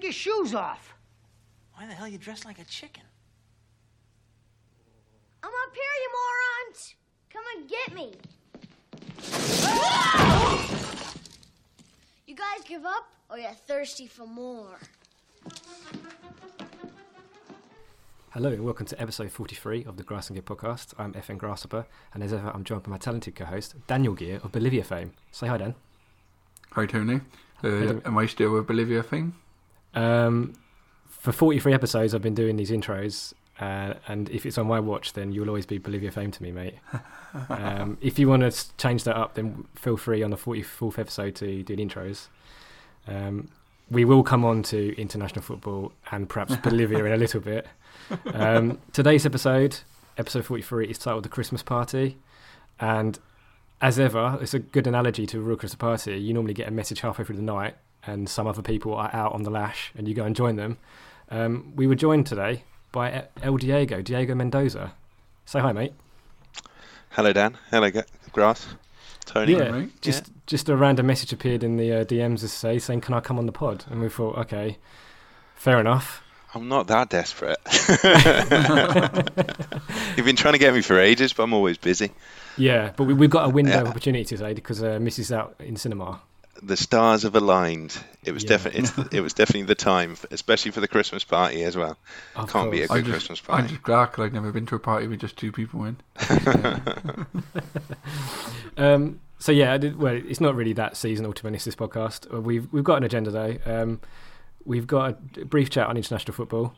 take your shoes off? Why the hell are you dressed like a chicken? I'm up here, you morons! Come and get me. You guys give up, or you're thirsty for more? Hello and welcome to episode 43 of the Grass and Gear podcast. I'm FM Grasshopper, and as ever, I'm joined by my talented co-host Daniel Gear of Bolivia fame. Say hi, Dan. Hi Tony. Uh, am I still with Bolivia thing? Um, for 43 episodes, I've been doing these intros, uh, and if it's on my watch, then you'll always be Bolivia fame to me, mate. um, if you want to change that up, then feel free on the 44th episode to do the intros. Um, we will come on to international football and perhaps Bolivia in a little bit. Um, today's episode, episode 43, is titled The Christmas Party. And as ever, it's a good analogy to a real Christmas party. You normally get a message halfway through the night, and some other people are out on the lash, and you go and join them. Um, we were joined today by El Diego, Diego Mendoza. Say hi, mate. Hello, Dan. Hello, Grass. Tony. Yeah, mate. just just a random message appeared in the uh, DMs as say saying, "Can I come on the pod?" And we thought, okay, fair enough. I'm not that desperate. You've been trying to get me for ages, but I'm always busy. Yeah, but we, we've got a window of opportunity today because uh, Missy's out in cinema. The stars have aligned. It was Yeah. definitely it was definitely the time, especially for the Christmas party as well. Of Can't be a good I Christmas party. I'm just glad 'cause I've never been to a party with just two people in. Um, so yeah, I did, well, it's not really that seasonal to be honest. This podcast, Uh, we've we've got an agenda though. Um, we've got a brief chat on international football.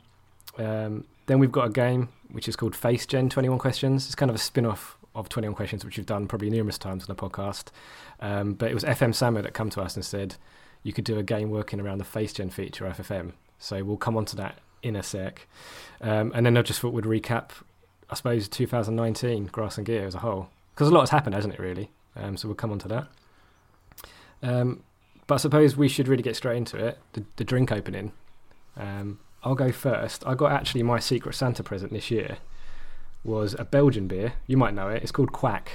Um, then we've got a game which is called Face Gen Twenty One Questions. It's kind of a spin off of Twenty One Questions, which we've done probably numerous times on the podcast. Um, but it was FM Samo that come to us and said you could do a game working around the Face Gen feature of FFM. So we'll come on to that in a sec. Um, and then I just thought we'd recap, I suppose, 2019 Grass and Gear as a whole because a lot has happened, hasn't it? Really. Um, so we'll come on to that. Um, but I suppose we should really get straight into it. The, the drink opening. Um, I'll go first. I got actually my Secret Santa present this year was a Belgian beer. You might know it. It's called Kwak.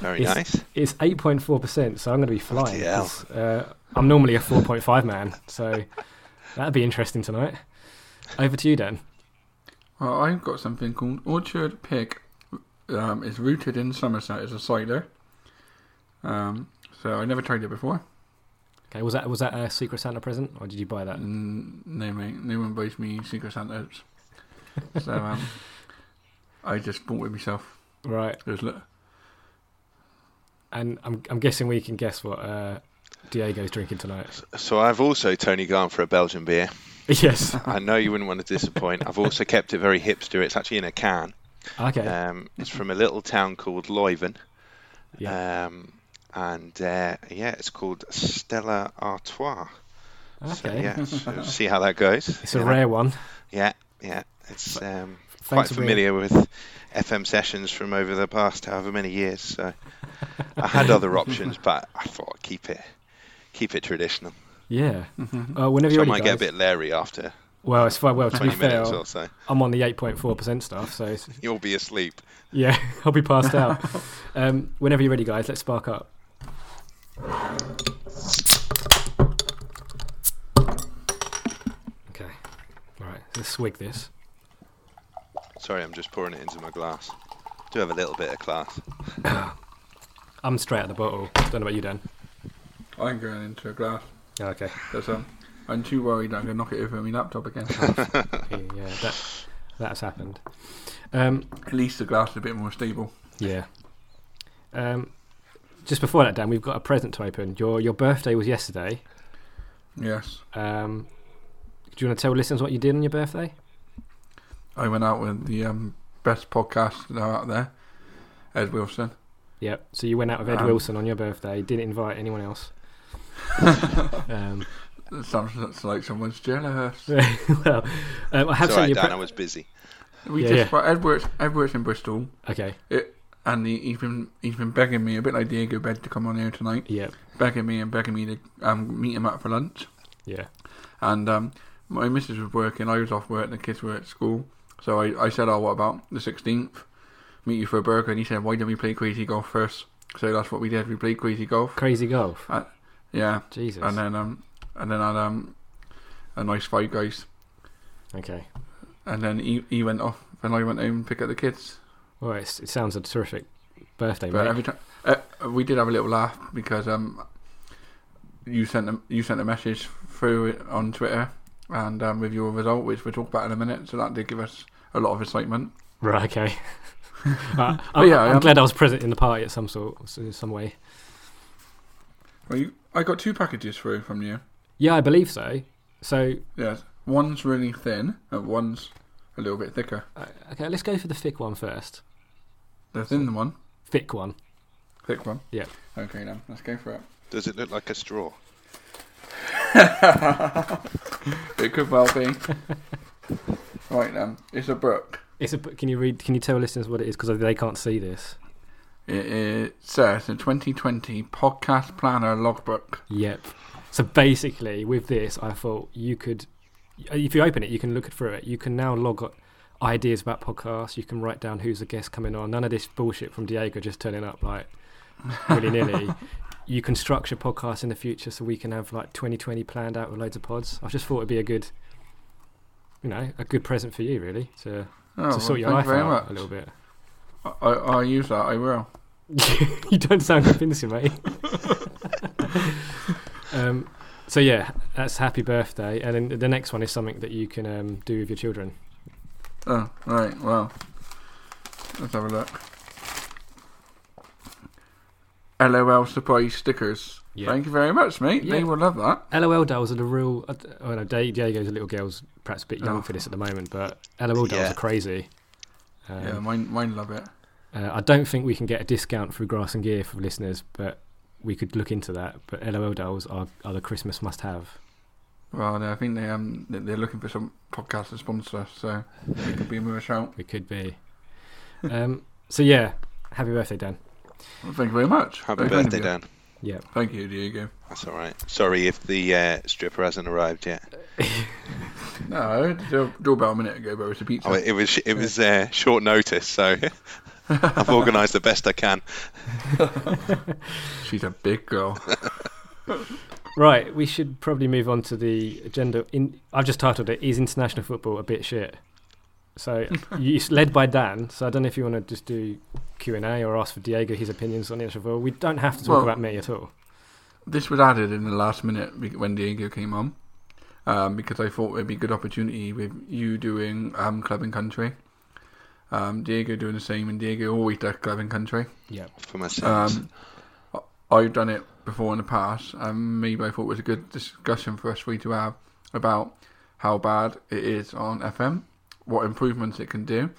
Very It's- nice. It's 8.4%, so I'm going to be flying. Bloody Uh, I'm normally a 4.5 man, so that'd be interesting tonight. Over to you, Dan. Well, I've got something called Orchard Pig. Um, it's rooted in Somerset. It's a cider. Um, so I never tried it before. Okay, was that was that a Secret Santa present, or did you buy that? Mm, no, mate. No one buys me Secret Santas. so um, I just bought it myself. Right, Just look. and I'm I'm guessing we can guess what uh, Diego's drinking tonight. So I've also Tony gone for a Belgian beer. yes. I know you wouldn't want to disappoint. I've also kept it very hipster. It's actually in a can. Okay. Um, it's from a little town called Leuven. yeah. Um, and uh, yeah, it's called Stella Artois. So, Okay. yeah, so see how that goes. It's a rare one. Yeah, yeah. It's um, Thanks quite for being- familiar with FM sessions from over the past however many years. So I had other options, but I thought I'd keep it keep it traditional. Yeah. Uh, whenever So you're I ready, might get a bit leery after Well, it's fine. Well, to be 20 fair, minutes or so. I'm on the 8.4% stuff, so it's, You'll be asleep. yeah, I'll be passed out. um, whenever you're ready, guys, let's spark up. Okay. All right. Let's swig this. Sorry, I'm just pouring it into my glass. Do have a little bit of class. I'm straight at the bottle. Don't know about you, Dan. I'm going into a glass. Okay. Because um, I'm too worried I'm going to knock it over my laptop again. Yeah, that that's happened. Um, At least the glass is a bit more stable. Yeah. Um, just before that, Dan, we've got a present to open. Your your birthday was yesterday. Yes. Um, do you want to tell listeners what you did on your birthday? I went out with the um, best podcast out there, Ed Wilson. Yep. So you went out with Ed Um, Wilson on your birthday. Didn't invite anyone else. um, It sounds like someone's jealous. well, um, I have It's sent alright, Dan. pre- I was busy. We Yeah, just yeah. well, Ed works. Ed works in Bristol, okay. it, and he, he's been he's been begging me a bit like Diego Bed to come on here tonight, Yep. begging me and begging me to um, meet him up for lunch. Yeah. And um, my missus was working, I was off work, and the kids were at school. So I, I said, "Oh, what about the 16th? Meet you for a burger." And he said, "Why don't we play crazy golf first? So that's what we did. We played crazy golf. Crazy golf. Yeah. Jesus. And then um, and then I had um, a nice fight, guys, Okay. and then he, he went off, and I went home to pick up the kids. Well, it's, it sounds a terrific birthday, But mate. every time uh, we did have a little laugh because um, you sent a, you sent a message through it on Twitter, and um, with your result, which we'll talk about in a minute. So that did give us a lot of excitement. Right. Okay. uh, But I'm, yeah, I'm um, glad I was present in the party at some sort, in some way. Well, you, I got two packages through from you. Yeah, I believe so. So, Yes, one's really thin, and one's a little bit thicker. uh, okay, let's go for the thick one first. The thin one, Thick one. thick one. Yeah. Okay, then let's go for it. Does it look like a straw? It could well be. right then, it's a book. It's a. Can you read? Can you tell listeners what it is? Because they can't see this. It, it says the 2020 podcast planner logbook. Yep. So basically, with this, I thought you could, if you open it, you can look through it. You can now log ideas about podcasts. You can write down who's the guest coming on. None of this bullshit from Diego just turning up like willy nilly. you can structure podcasts in the future so we can have like 2020 planned out with loads of pods. I just thought it'd be a good, you know, a good present for you really to, Oh, to sort well, your life you out much. a little bit. I, I, I'll use that, I will. you don't sound convincing, mate. um, so yeah, that's happy birthday, and then the next one is something that you can um, do with your children. Oh, right, well. Let's have a look. LOL surprise stickers. Yeah. Thank you very much, mate. Yeah. They will love that. LOL dolls are the real. I d- Oh no, Da- Diego's a little girl's perhaps a bit young Oh. for this at the moment, but LOL dolls Yeah. are crazy. Um, yeah, mine, mine love it. uh, I don't think we can get a discount through Grass and Gear for listeners, but we could look into that. But LOL dolls are, are the Christmas must-have. Well, I think they um they- they're looking for some podcast to sponsor so it could be a shout. We could be. um, so yeah, happy birthday, Dan. Well, thank you very much. Happy Very birthday. Dan. Yeah. Thank you, Diego. That's all right. Sorry if the uh, stripper hasn't arrived yet. No, I heard the door- doorbell a minute ago, but it was a pizza. Oh, it was it was uh, short notice, so I've organised the best I can. She's a big girl. Right, we should probably move on to the agenda. In I've just titled it "Is International Football a Bit Shit?" So you, it's led by Dan. So I don't know if you want to just do Q and A or ask for Diego his opinions on the international football. We don't have to talk Well- about me at all. This was added in the last minute when Diego came on, um, because I thought it'd be a good opportunity with you doing um, club and country, um, Diego doing the same, and Diego always does club and country. Yeah, For myself, Um, I- I've done it before in the past, and maybe I thought it was a good discussion for us three to have about how bad it is on FM, what improvements it can do,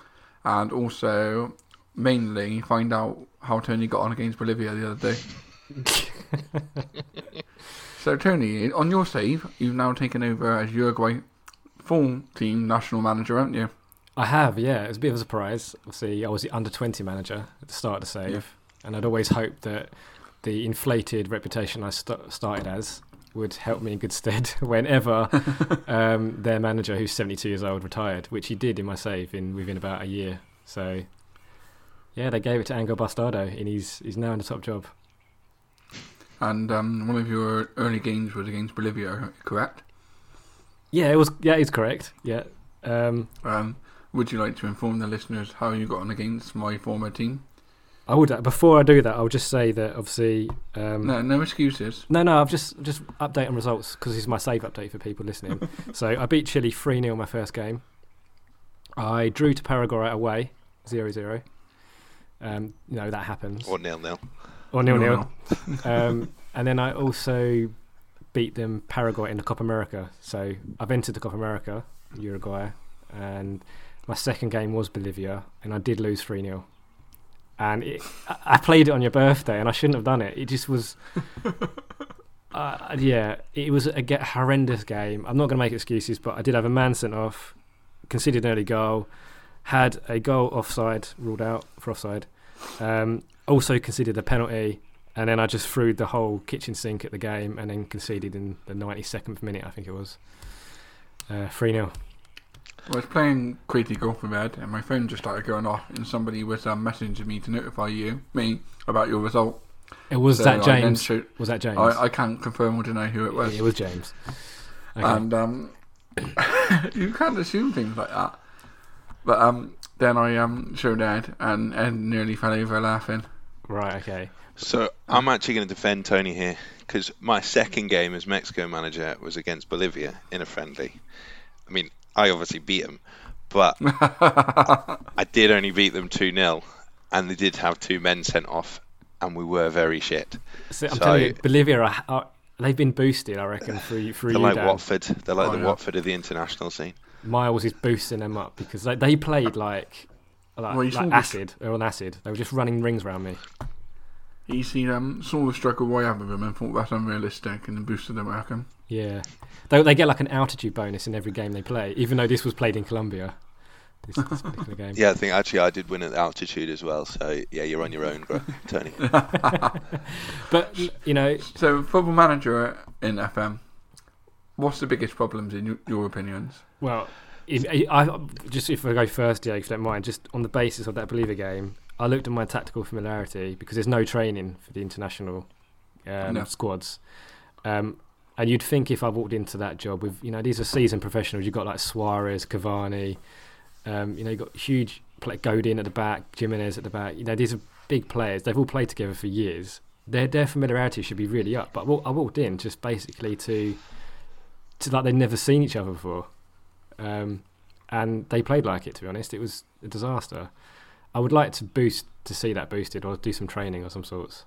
and also mainly find out how Tony got on against Bolivia the other day. so Tony, on your save, you've now taken over as Uruguay full team national manager, haven't you? I have. Yeah, it was a bit of a surprise. Obviously, I was the under twenty manager at the start of the save, and I'd always hoped that the inflated reputation I st- started as would help me in good stead whenever um, their manager, who's seventy two years old, retired, which he did in my save in within about a year. So. Yeah, they gave it to Angel Bastardo, and he's he's now in the top job. And um, one of your early games was against Bolivia, correct? Yeah, it was. Yeah, it's correct. Yeah. Um, Um, would you like to inform the listeners how you got on against my former team? I would. Before I do that, I'll just say that obviously. Um, No, no excuses. No, no, I've just just update on results because this is my save update for people listening. so I beat Chile 3 0 my first game. I drew to Paraguay away 0 0. Um, you know, that happens. or nil nil. Or nil Nil nil. um, and then I also beat them Paraguay in the Copa America. So I've entered the Copa America, Uruguay, and my second game was Bolivia, and I did lose 3 0. And it, I I played it on your birthday, and I shouldn't have done it. It just was. Uh, yeah, it was a ge- horrendous game. I'm not going to make excuses, but I did have a man sent off, conceded an early goal, had a goal offside ruled out for offside, um, also conceded a penalty, and then I just threw the whole kitchen sink at the game, and then conceded in the 92nd minute, I think it was. Uh, 3 0. I was playing Crazy Golf with Ed, and my phone just started going off, and somebody was um, messaging me to notify you, me, about your result. It was So that James. showed- was that James? I, I can't confirm or deny who it was. it was James. Okay. And um, you can't assume things like that. But um, then I um, showed Ed, and Ed nearly fell over laughing. right. Okay. So I'm actually going to defend Tony here because my second game as Mexico manager was against Bolivia in a friendly. I mean, I obviously beat them, but I did only beat them 2 0, and they did have two men sent off, and we were very shit. So, I'm So- telling you, Bolivia are, are they've been boosted. I reckon through through They're you, like Dan. Watford. They're like Oh, the yeah. Watford of the international scene. Miles is boosting them up because they, they played like like, Well, like the- acid. They were on acid. They were just running rings around me. He seen, um, saw the struggle I had with him and thought that's unrealistic and boosted him, I reckon. Yeah, they they get like an altitude bonus in every game they play, even though this was played in Colombia. This, this particular game. Yeah, I think actually I did win at altitude as well. So yeah, you're on your own, bro, Tony. But you know, So, football manager in FM, what's the biggest problems in your, your opinions? Well, if I, I just if I go first, yeah, if you don't mind, just on the basis of that Bolivia game, I looked at my tactical familiarity because there's no training for the international um, No. squads, um, and you'd think if I walked into that job with, you know, these are seasoned professionals. You've got like Suarez, Cavani, um, you know, you've got huge play, Godin at the back, Gimenez at the back. You know, these are big players. They've all played together for years. Their their familiarity should be really up. But I walked, I walked in just basically to to like they'd never seen each other before um, and they played like it. To be honest, it was a disaster. I would like to boost to see that boosted, or do some training or some sorts.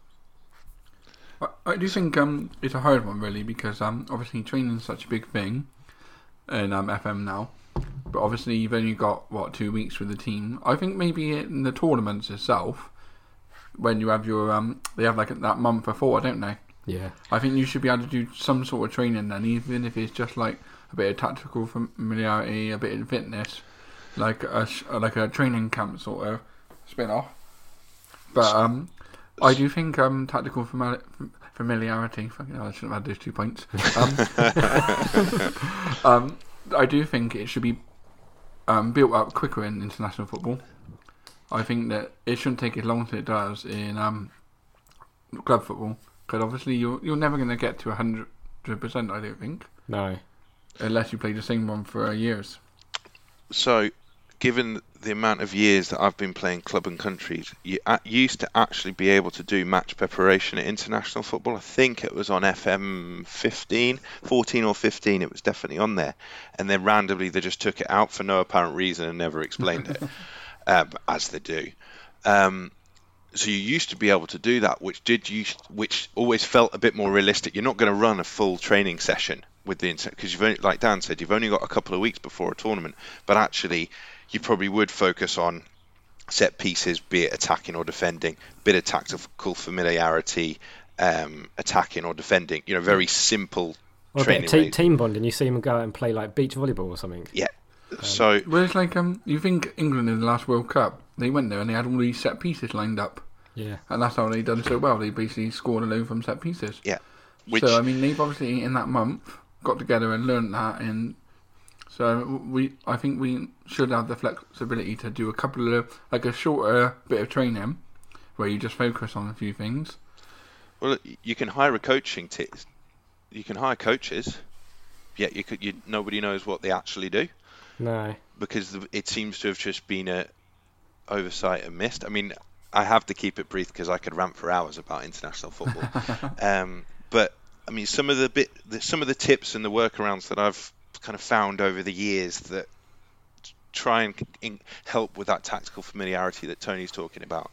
I, do think um, it's a hard one, really, because um, obviously is such a big thing in um, FM now. But obviously, you've only got, what, two weeks with the team. I think maybe in the tournaments itself, when you have your, um, they have like that month before, I don't they? Yeah, I think you should be able to do some sort of training then, even if it's just like a bit of tactical familiarity, a bit of fitness, like a like a training camp sort of spin off. But um, I do think um, tactical famili- familiarity. Fucking hell, I shouldn't have had those two points. Um, um, I do think it should be um, built up quicker in international football. I think that it shouldn't take as long as it does in um, club football. Because obviously you're you're never going to get to hundred percent. I don't think, no, unless you play the same one for years. So, given the amount of years that I've been playing club and countries, you used to actually be able to do match preparation at international football. I think it was on FM 15, 14 or 15. It was definitely on there, and then randomly they just took it out for no apparent reason and never explained it, um, as they do. Um, so you used to be able to do that, which did use, which always felt a bit more realistic. You're not going to run a full training session with the because you've only, like Dan said, you've only got a couple of weeks before a tournament. But actually, you probably would focus on set pieces, be it attacking or defending, bit of tactical familiarity, um, attacking or defending. You know, very simple or a bit training. of te- team bonding. You see them go out and play like beach volleyball or something. Yeah. So Well, it's like um, you think England in the last World Cup, they went there and they had all these set pieces lined up, Yeah, and that's how they done so well. They basically scored a load from set pieces. yeah, which so I mean, they've obviously in that month got together and learned that, and so we, I think we should have the flexibility to do a couple of like a shorter bit of training where you just focus on a few things. Well, you can hire a coaching team. You can hire coaches, yet you could. You, nobody knows what they actually do no, because the, it seems to have just been a oversight and missed. I mean, I have to keep it brief because I could rant for hours about international football. um, but I mean, some of the bit, the, some of the tips and the workarounds that I've kind of found over the years that try and help with that tactical familiarity that Tony's talking about.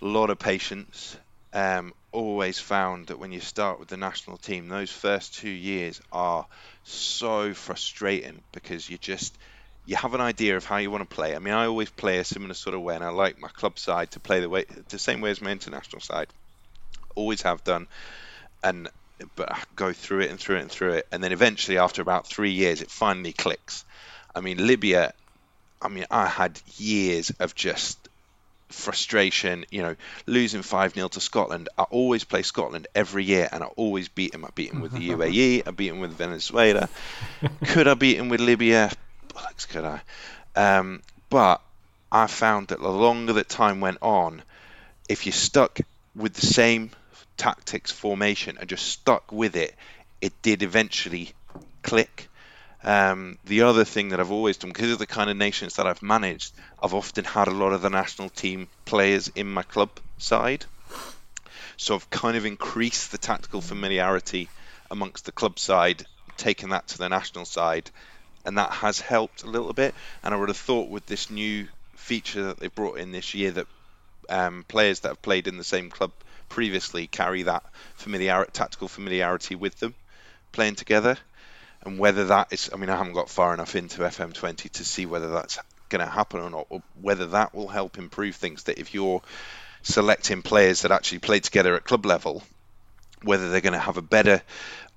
A lot of patience. Um, always found that when you start with the national team, those first two years are so frustrating because you just you have an idea of how you want to play. I mean, I always play a similar sort of way, and I like my club side to play the way the same way as my international side. Always have done, and but I go through it and through it and through it, and then eventually, after about three years, it finally clicks. I mean, Libya. I mean, I had years of just frustration, you know, losing 5 0 to Scotland. I always play Scotland every year and I always beat them. I beat them with the UAE, I beat them with Venezuela. could I beat them with Libya? Bollocks, could I? Um, but I found that the longer that time went on, if you're stuck with the same tactics formation and just stuck with it, it did eventually click. Um, the other thing that I've always done, because of the kind of nations that I've managed, I've often had a lot of the national team players in my club side. So I've kind of increased the tactical familiarity amongst the club side, taken that to the national side, and that has helped a little bit. And I would have thought with this new feature that they brought in this year that um, players that have played in the same club previously carry that familiar tactical familiarity with them playing together. And whether that is I mean I haven't got far enough into FM20 to see whether that's going to happen or not or whether that will help improve things that if you're selecting players that actually play together at club level whether they're going to have a better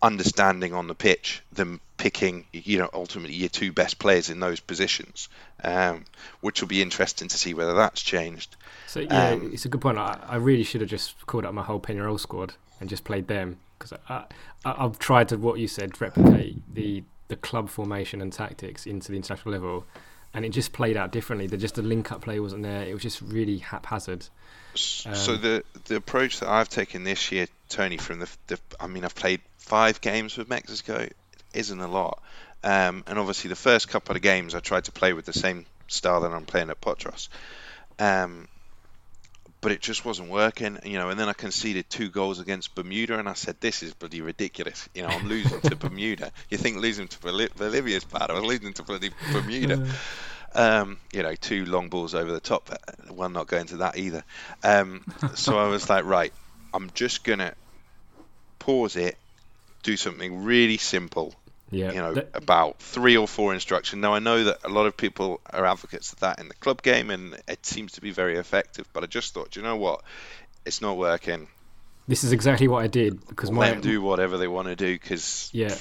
understanding on the pitch than picking, you know, ultimately your two best players in those positions, um, which will be interesting to see whether that's changed. So yeah, Um, it's a good point. I, I really should have just called up my whole Penarol squad and just played them because I, I, I've tried to what you said replicate the the club formation and tactics into the international level, and it just played out differently. The just the link up play wasn't there. It was just really haphazard. so Um, the the approach that I've taken this year, Tony, from the, the I mean, I've played five games with Mexico, isn't a lot, um, and obviously the first couple of games I tried to play with the same style that I'm playing at Potros, um, but it just wasn't working, you know. And then I conceded two goals against Bermuda, and I said, "This is bloody ridiculous." You know, I'm losing to Bermuda. You think losing to Bol- Bolivia's bad? I was losing to bloody Bermuda. Um, you know, two long balls over the top. uh, Well, not going to that either. Um, so I was like, right, I'm just gonna pause it, do something really simple. Yeah, You know, that- about three or four instruction. Now I know that a lot of people are advocates of that in the club game, and it seems to be very effective. But I just thought, you know what? It's not working. this is exactly what I did because Let my them do whatever they want to do, because yeah.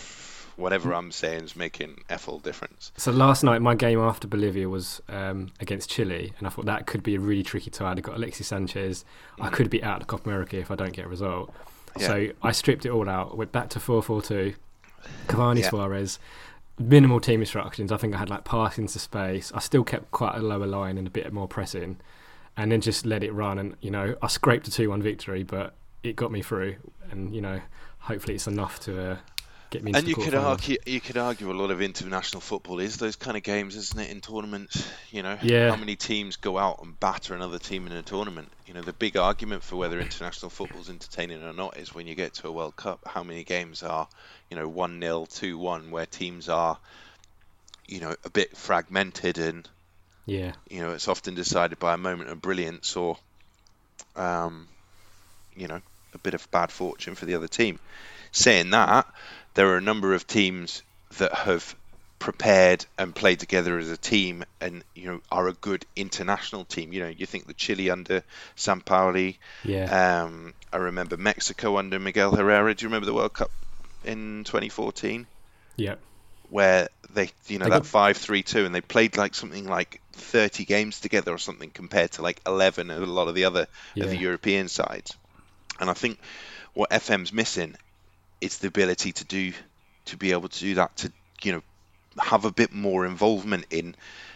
whatever I'm saying is making all difference. So last night, my game after Bolivia was um, against Chile, and I thought that could be a really tricky tie. I've got Alexis Sanchez. I could be out of Copa America if I don't get a result. Yeah. So I stripped it all out. Went back to four four two. Cavani Yeah. Suarez. Minimal team instructions. I think I had like pass into space. I still kept quite a lower line and a bit more pressing, and then just let it run. And you know, I scraped a two one victory, but it got me through. And you know, hopefully it's enough to uh, get me And you could argue, you could argue a lot of international football is those kind of games, isn't it? In tournaments, you know, Yeah. how many teams go out and batter another team in a tournament? You know, the big argument for whether international football is entertaining or not is when you get to a World Cup, how many games are, you know, one 0 two one, where teams are, you know, a bit fragmented and Yeah. you know it's often decided by a moment of brilliance or, um, you know, a bit of bad fortune for the other team. Saying that, there are a number of teams that have prepared and played together as a team and you know are a good international team you know you think the Chile under Sampaoli Yeah. um, I remember Mexico under Miguel Herrera do you remember the World Cup in 2014 yeah. where they you know They that got- five three two and they played like something like 30 games together or something compared to like 11 of a lot of the other Yeah. of the European sides and I think what FM's missing is the ability to do to be able to do that to you know have a bit more involvement in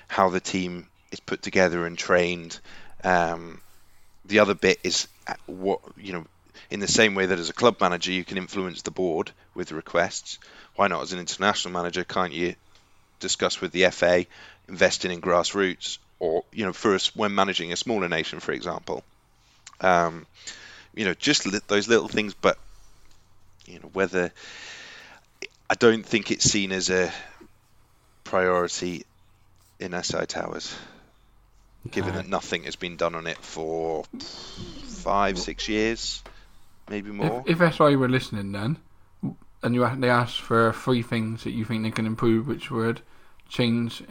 how the team is put together and trained. Um, the other bit is uh, what you know in the same way that as a club manager you can influence the board with requests. Why not as an international manager can't you discuss with the FA investing in grassroots or you know for us when managing a smaller nation for example? Um, you know just those little things but you know whether I don't think it's seen as a priority in SI Towers given No. that nothing has been done on it for five six years maybe more If, if SI were listening then, and you they asked for three things that you think they can improve, which would change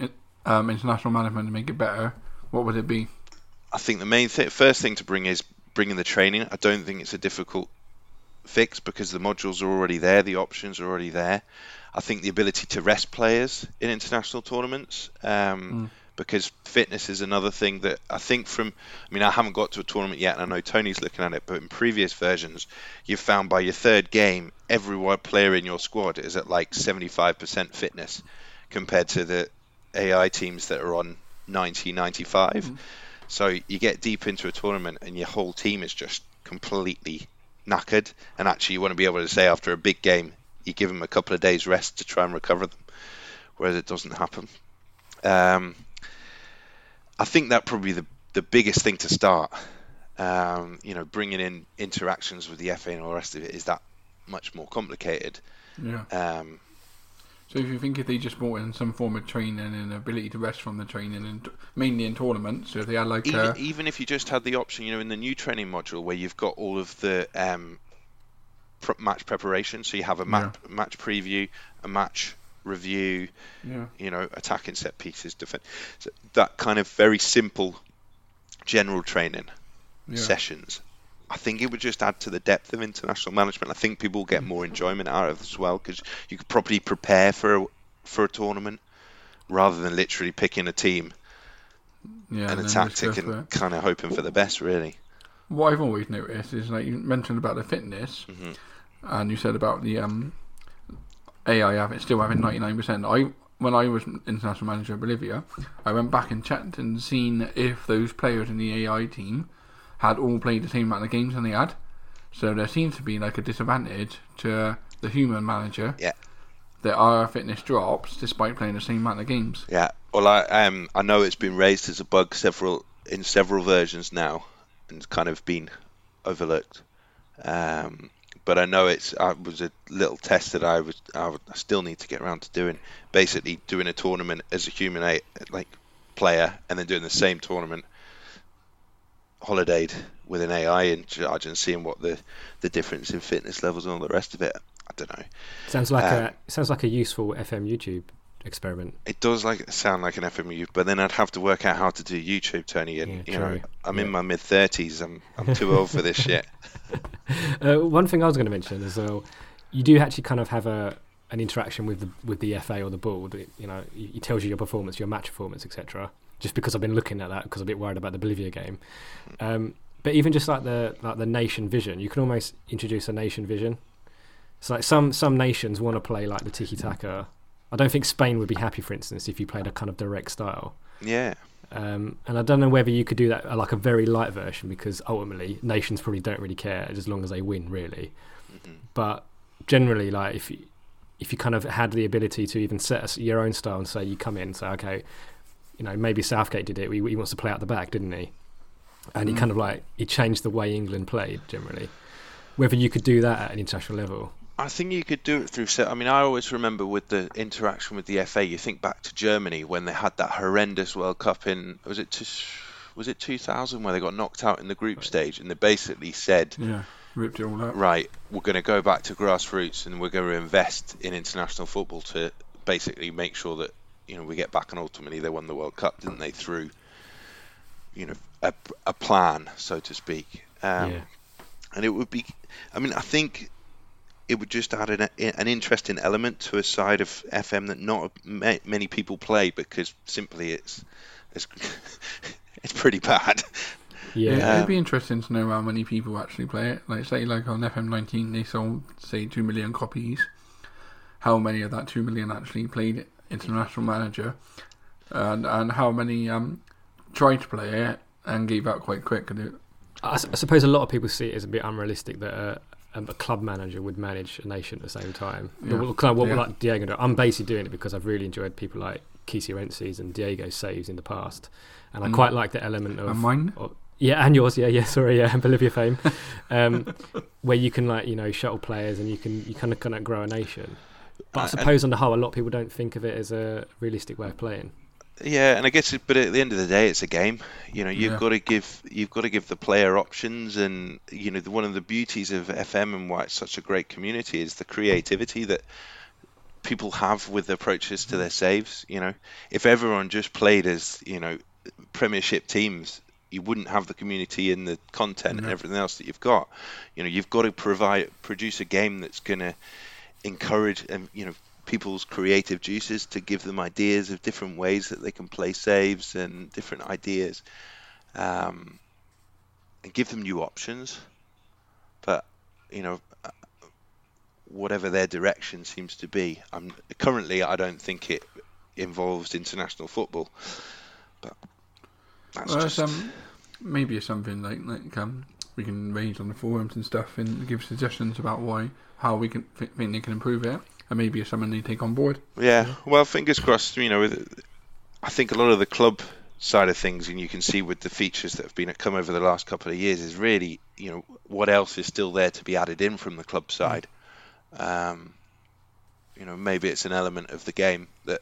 um, international management and make it better, what would it be? I think the main th- first thing to bring is bringing the training. I don't think it's a difficult fix because the modules are already there, the options are already there. I think the ability to rest players in international tournaments, um, because fitness is another thing that I think from. I mean, I haven't got to a tournament yet, and I know Tony's looking at it, but in previous versions, you've found by your third game, every player in your squad is at like 75% fitness compared to the AI teams that are on 90, 95. So you get deep into a tournament and your whole team is just completely, knackered, and actually you want to be able to say after a big game, you give them a couple of days rest to try and recover them, whereas it doesn't happen. Um, I think that probably the the biggest thing to start. Um, you know, bringing in interactions with the FA and all the rest of it is that much more complicated. Yeah. Um, So if you think if they just brought in some form of training and ability to rest from the training, and mainly in tournaments, so if they had like even, a even if you just had the option, you know, in the new training module where you've got all of the um, match preparation, so you have a map, match preview, a match review, yeah, you know, attacking set pieces, defense, so that kind of very simple general training yeah. sessions. I think it would just add to the depth of international management. I think people get more enjoyment out of it as well because you could probably prepare for a, for a tournament rather than literally picking a team yeah, and a tactic and kind of hoping for the best, really. What I've always noticed is like you mentioned about the fitness, Mhm. and you said about the um, AI having still having ninety nine percent. I when I was international manager of Bolivia, I went back and checked and seen if those players in the AI team had all played the same amount of games than they had. So there seems to be like a disadvantage to the human manager. Yeah. That our fitness drops despite playing the same amount of games. Yeah. Well, I um I know it's been raised as a bug several in several versions now, and kind of been overlooked. Um, but I know it's I was a little test that I was I, would, I still need to get around to doing. Basically, doing a tournament as a human a- like player, and then doing the same tournament holidayed with an AI in charge and seeing what the the difference in fitness levels and all the rest of it. I don't know. Sounds like Um, a sounds like a useful FM YouTube experiment. It does like sound like an FMU, but then I'd have to work out how to do YouTube, Tony. And Yeah, you know. I'm in my mid thirties. I'm I'm too old for this shit. Uh, one thing I was going to mention as well, you do actually kind of have a an interaction with the with the FA or the board. It, you know, it tells you your performance, your match performance, etc. Just because I've been looking at that because I'm a bit worried about the Bolivia game. Um, but even just like the like the nation vision, you can almost introduce a nation vision. It's like some some nations want to play like the tiki taka. I don't think Spain would be happy, for instance, if you played a kind of direct style. Yeah, Um, and I don't know whether you could do that like a very light version because ultimately nations probably don't really care as long as they win, really. But generally, like if you, if you kind of had the ability to even set your own style and say you come in and say okay, you know maybe Southgate did it. He, he wants to play out the back, didn't he? And he Mm. kind of like he changed the way England played generally. Whether you could do that at an international level, I think you could do it through. I mean, I always remember with the interaction with the FA. You think back to Germany when they had that horrendous World Cup in was it two, was it 2000 where they got knocked out in the group stage, and they basically said. Yeah, ripped it all up. right, we're going to go back to grassroots and we're going to invest in international football to basically make sure that you know we get back and ultimately they won the World Cup, didn't they? Through you know a, a plan, so to speak. Um, yeah, And it would be, I mean, I think it would just add an, an interesting element to a side of FM that not many people play because simply it's it's, it's pretty bad. Yeah, yeah, it'd be interesting to know how many people actually play it. Like, say, like on FM19, they sold say two million copies. How many of that two million actually played International Manager, and and how many um tried to play it and gave up quite quick? I, I suppose a lot of people see it as a bit unrealistic that a, a club manager would manage a nation at the same time. Yeah. what, kind what Yeah. like Diego do. I'm basically doing it because I've really enjoyed people like Kesey Renzi's and Diego's saves in the past, and I Mm. quite like the element of and mine, of- yeah, and yours, yeah, yeah, sorry, yeah, Bolivia fame, um, where you can like you know shuttle players and you can you kind of kind of grow a nation. But I Uh, and- suppose on the whole, a lot of people don't think of it as a realistic way of playing. Yeah, and I guess, it, but at the end of the day, it's a game. You know, you've Yeah. got to give you've got to give the player options, and you know, the, one of the beauties of FM and why it's such a great community is the creativity that people have with approaches to their saves. You know, if everyone just played as you know Premiership teams, you wouldn't have the community and the content and everything else that you've got. You know, you've got to provide produce a game that's going to encourage and you know people's creative juices to give them ideas of different ways that they can play saves and different ideas um, and give them new options. But you know uh, whatever their direction seems to be I'm currently I don't think it involves international football. But that's well, just um, maybe it's something like like um we can raise on the forums and stuff and give suggestions about why how we can th- think they can improve it, and maybe it's something they take on board. Yeah, well, fingers crossed. You know, with, I think a lot of the club side of things, and you can see with the features that have been come over the last couple of years, is really, you know, what else is still there to be added in from the club side. Um, you know, maybe it's an element of the game that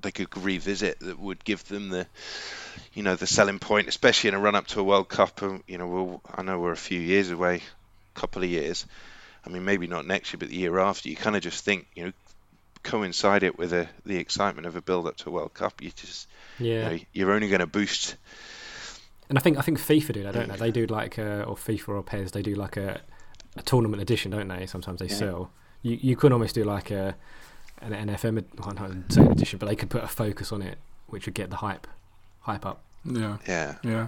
they could revisit that would give them the, you know, the selling point, especially in a run up to a World Cup. And you know, we'll, I know we're a few years away, couple of years. I mean, maybe not next year, but the year after. You kind of just think, you know, coincide it with a, the excitement of a build up to a World Cup. You just, Yeah. you know, you're only going to boost. And I think I think FIFA do that, don't they? They do like uh, or FIFA or PES, they do like a, a tournament edition, don't they? Sometimes they Yeah. sell. You you could almost do like a an NFM well, not a certain edition, but they could put a focus on it, which would get the hype hype up. Yeah, Yeah. yeah,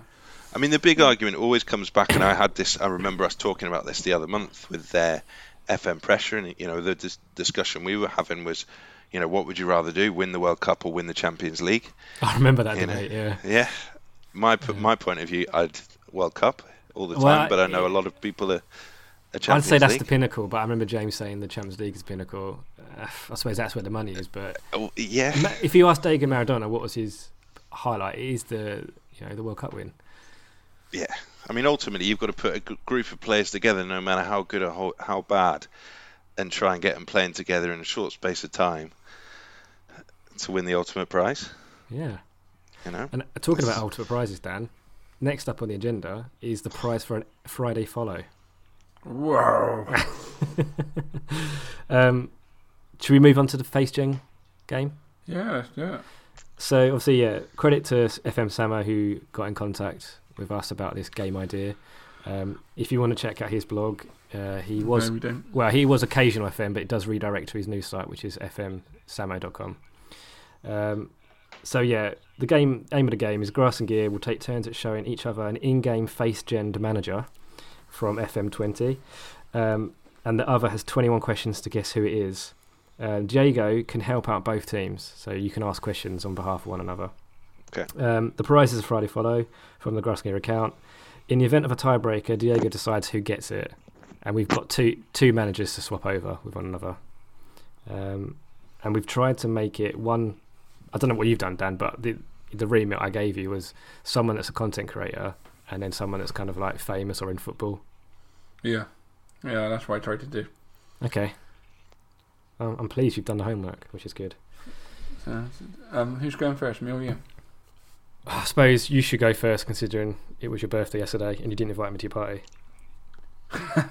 I mean, the big argument always comes back, and I had this. I remember us talking about this the other month with their FM pressure, and you know, the dis- discussion we were having was, you know, what would you rather do, win the World Cup or win the Champions League? I remember that You know, debate. Yeah. Yeah, my Yeah. my point of view, I'd World Cup all the time, Well, but I know a lot of people are. I'd say that's League. the pinnacle, but I remember James saying the Champions League is the pinnacle. Uh, I suppose that's where the money is. But Oh, yeah, if you ask Diego Maradona what was his highlight, it is the you know the World Cup win. Yeah. I mean, ultimately, you've got to put a group of players together, no matter how good or how, how bad, and try and get them playing together in a short space of time to win the ultimate prize. Yeah. You know. And uh, talking about ultimate prizes, Dan. Next up on the agenda is the prize for a Friday follow. Whoa! Um, should we move on to the Face Gen game? yeah, let's do it. So obviously, yeah, credit to FM Samo who got in contact with us about this game idea. Um, if you want to check out his blog, uh, he was No, we don't. well, he was occasional FM, but it does redirect to his new site, which is fmsamo.com. Um, so yeah, the game aim of the game is Grass and Gear will take turns at showing each other an in-game face-gen manager from FM20, um, and the other has 21 questions to guess who it is. Uh, Diego can help out both teams, so you can ask questions on behalf of one another. Okay. Um, the prize is a Friday follow from the Grass Gear account. In the event of a tiebreaker, Diego decides who gets it, and we've got two two managers to swap over with one another. Um, and we've tried to make it one. I don't know what you've done, Dan, but the the remit I gave you was someone that's a content creator, and then someone that's kind of like famous or in football. Yeah, yeah, that's what I tried to do. Okay. Um, I'm pleased you've done the homework, which is good. So, um, who's going first, me or you? I suppose you should go first, considering it was your birthday yesterday and you didn't invite me to your party.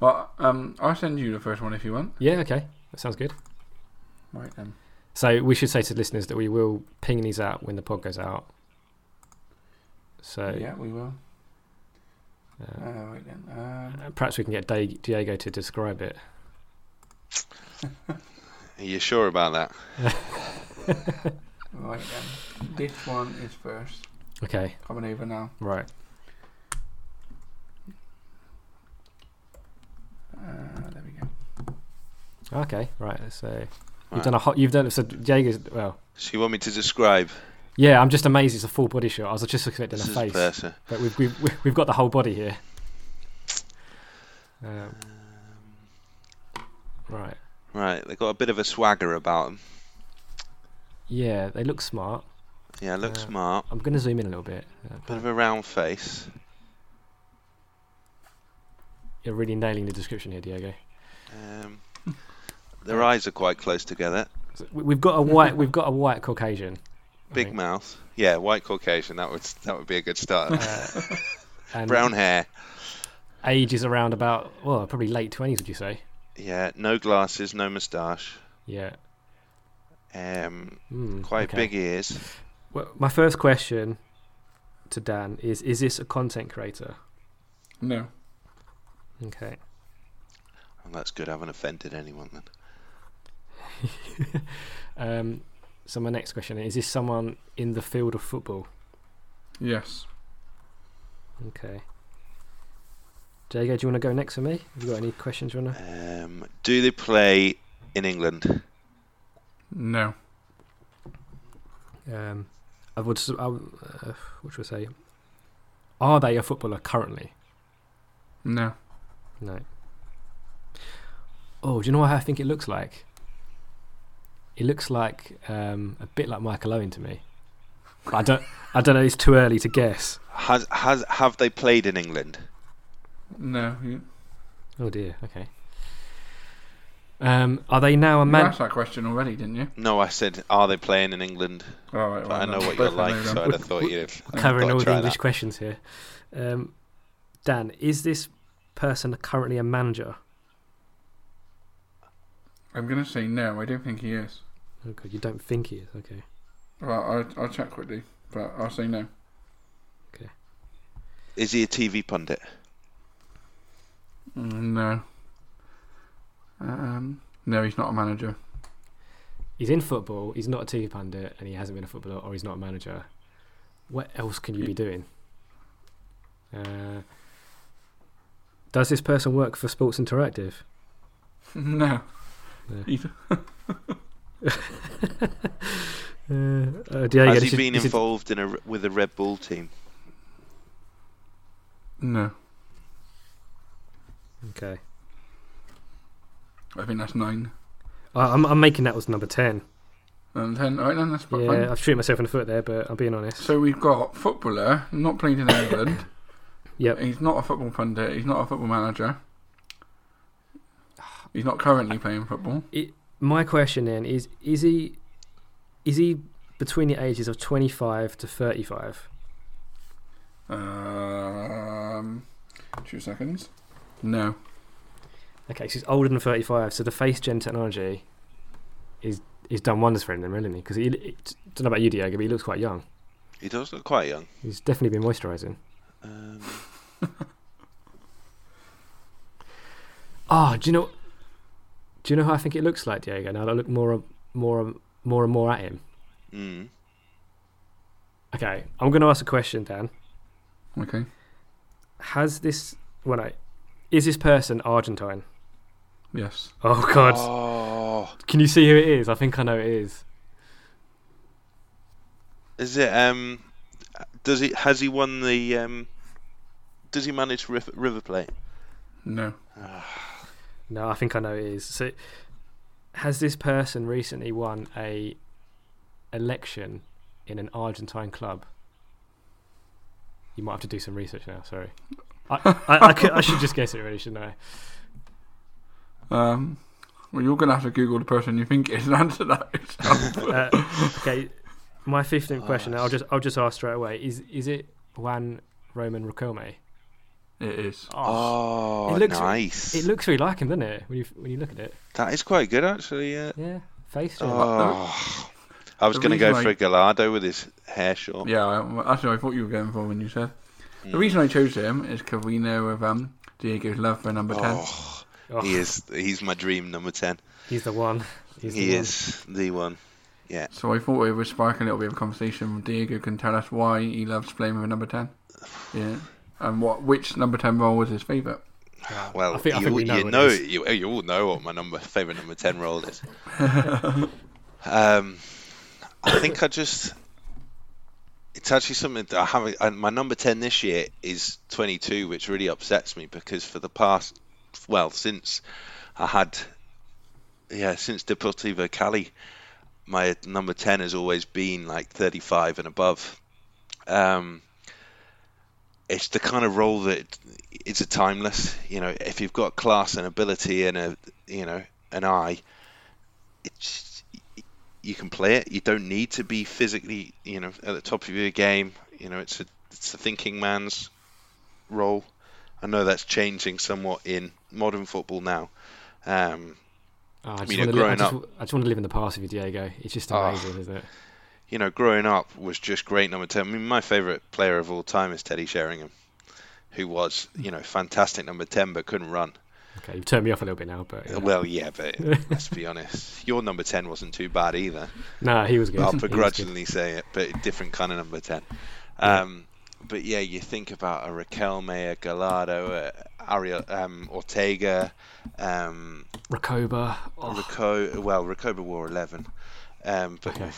Well, um, I'll send you the first one if you want. Yeah, okay, that sounds good. Right then. So we should say to listeners that we will ping these out when the pod goes out. So yeah, we will. uh, Uh, right then. Um, perhaps we can get Di- Diego to describe it. Are you sure about that? right then. This one is first. Okay, Coming over now. right. Uh, there we go. Okay, right. So you've Right. done a hot. You've done so. Diego's well. So you want me to describe Yeah, I'm just amazed. It's a full body shot. I was just expecting this a is face, person? but we've, we've we've got the whole body here. Um, right. Right, they've got a bit of a swagger about them. Yeah, they look smart. Yeah, look Uh, smart. I'm going to zoom in a little bit. Uh, Bit of a round face. You're really nailing the description here, Diego. Um, their eyes are quite close together. So we- we've got a white. we've got a white Caucasian. Big mouth. Yeah, white Caucasian. That would that would be a good start. Uh, and Brown hair. age is around about well, probably late twenties. Would you say? Yeah, no glasses, no moustache. Yeah. Um, Mm, quite okay. big ears. Well, my first question to Dan is: Is this a content creator? No. Okay. Well, that's good. I haven't offended anyone then. Um, so my next question is: Is this someone in the field of football? Yes. Okay. Jago, do you want to go next for me? Have you got any questions you want to? Um, do they play in England? No. Um, I would. s- I, would- uh, what should I say? Are they a footballer currently? No. No. Oh, do you know what I think it looks like? It looks like um, a bit like Michael Owen to me. But I don't. I don't know. It's too early to guess. Has has have they played in England? No. You, Oh dear. Okay. Um, are they now a you man? asked that question already, didn't you? No, I said, are they playing in England? All right. But well, I know no, what you're like, know so. I'd have thought you'd. Covering thought all the English that. questions here. Um, Dan, is this person currently a manager? I'm gonna say no. I don't think he is. Okay, you don't think he is? Okay. Well, I'll, I'll check quickly, but I'll say no. Okay. Is he a TV pundit? Mm, No. Um, no, he's not a manager. He's in football. He's not a TV pundit, and he hasn't been a footballer, or he's not a manager. What else can you be doing? Uh, does this person work for Sports Interactive? no. Yeah. Uh, uh, Diego, Has this he is- been is- involved in a with a Red Bull team? no. Okay. I think that's nine. I- I'm, I'm making that was number ten. And ten. All right, then that's Yeah, fine. I've shooting myself in the foot there, but I'm being honest. So we've got footballer, not played in England. Yep. He's not a football pundit. He's not a football manager. He's not currently playing football. My question then is: Is he is he between the ages of 25 to 35? Um, two seconds. No. Okay, so he's older than 35. So the face gen technology is is done wonders for him, then, really. Because he, it, don't know about you, Diego, but he looks quite young. He does look quite young. He's definitely been moisturising. Um, Oh, do you know? Do you know how I think it looks like, Diego? Now that I look more, and, more, and, more and more at him. mm. Okay, I'm going to ask a question, Dan. Okay. Has this? Well, no. Is this person Argentine? Yes. Oh God! Oh, Can you see who it is? I think I know it is. is it? Um, does he? Has he won the? Um, does he manage River, River Plate? No. No, I think I know it is. So, has this person recently won a election in an Argentine club? You might have to do some research now. Sorry, I I, I, could, I should just guess it, really, shouldn't I? Um. Well, you're gonna have to Google the person you think is and answer that. Uh, okay, my fifteenth question. I'll just I'll just ask straight away. Is is it Juan Roman Riquelme? it is. Oh, it looks nice. It looks really like him, doesn't it? When you when you look at it. that is quite good, actually. Yeah. Yeah, face. gen. Oh, I was going to go reason for I- a Gallardo with his hair short. Yeah, I- that's what I thought you were going for when you said. The Mm. reason I chose him is because we know of um Diego's love for number ten. Oh, he is. He's my dream number ten. He's the one. He's the he one. is the one. Yeah. So I thought it would spark a little bit of conversation. Diego can tell us why he loves playing with a number ten. Yeah. And what which number ten role was his favourite? Well, I think- I you, think we know you what it know, you, you all know what my number favorite number ten role is. um, I think I just. It's actually something that I haven't. My number ten this year is twenty-two, which really upsets me because for the past, well, since I had, yeah, since Deportivo Cali, my number ten has always been like thirty-five and above. Um, it's the kind of role that it's a timeless. You know, if you've got class and ability and a you know an eye, it's you can play it. You don't need to be physically you know at the top of your game. You know, it's a it's a thinking man's role. I know that's changing somewhat in modern football now. Um, Oh, I, just You know, li- I, growing just, I just want to live in the past with you, Diego. It's just Oh. amazing, isn't it? you know, growing up was just great number 10. I mean, my favourite player of all time is Teddy Sheringham, who was, you know, fantastic number 10 but couldn't run. Okay, you've turned me off a little bit now, but yeah. Well, yeah, but let's be honest. Your number 10 wasn't too bad either. no, he was good. I'll was good. begrudgingly say it, but different kind of number 10. Um, but yeah, you think about a Raquel a Gallardo, uh, Ariel, um, Ortega, um, Recoba. Oh, Rico. Well, Recoba wore 11. Um, but uh,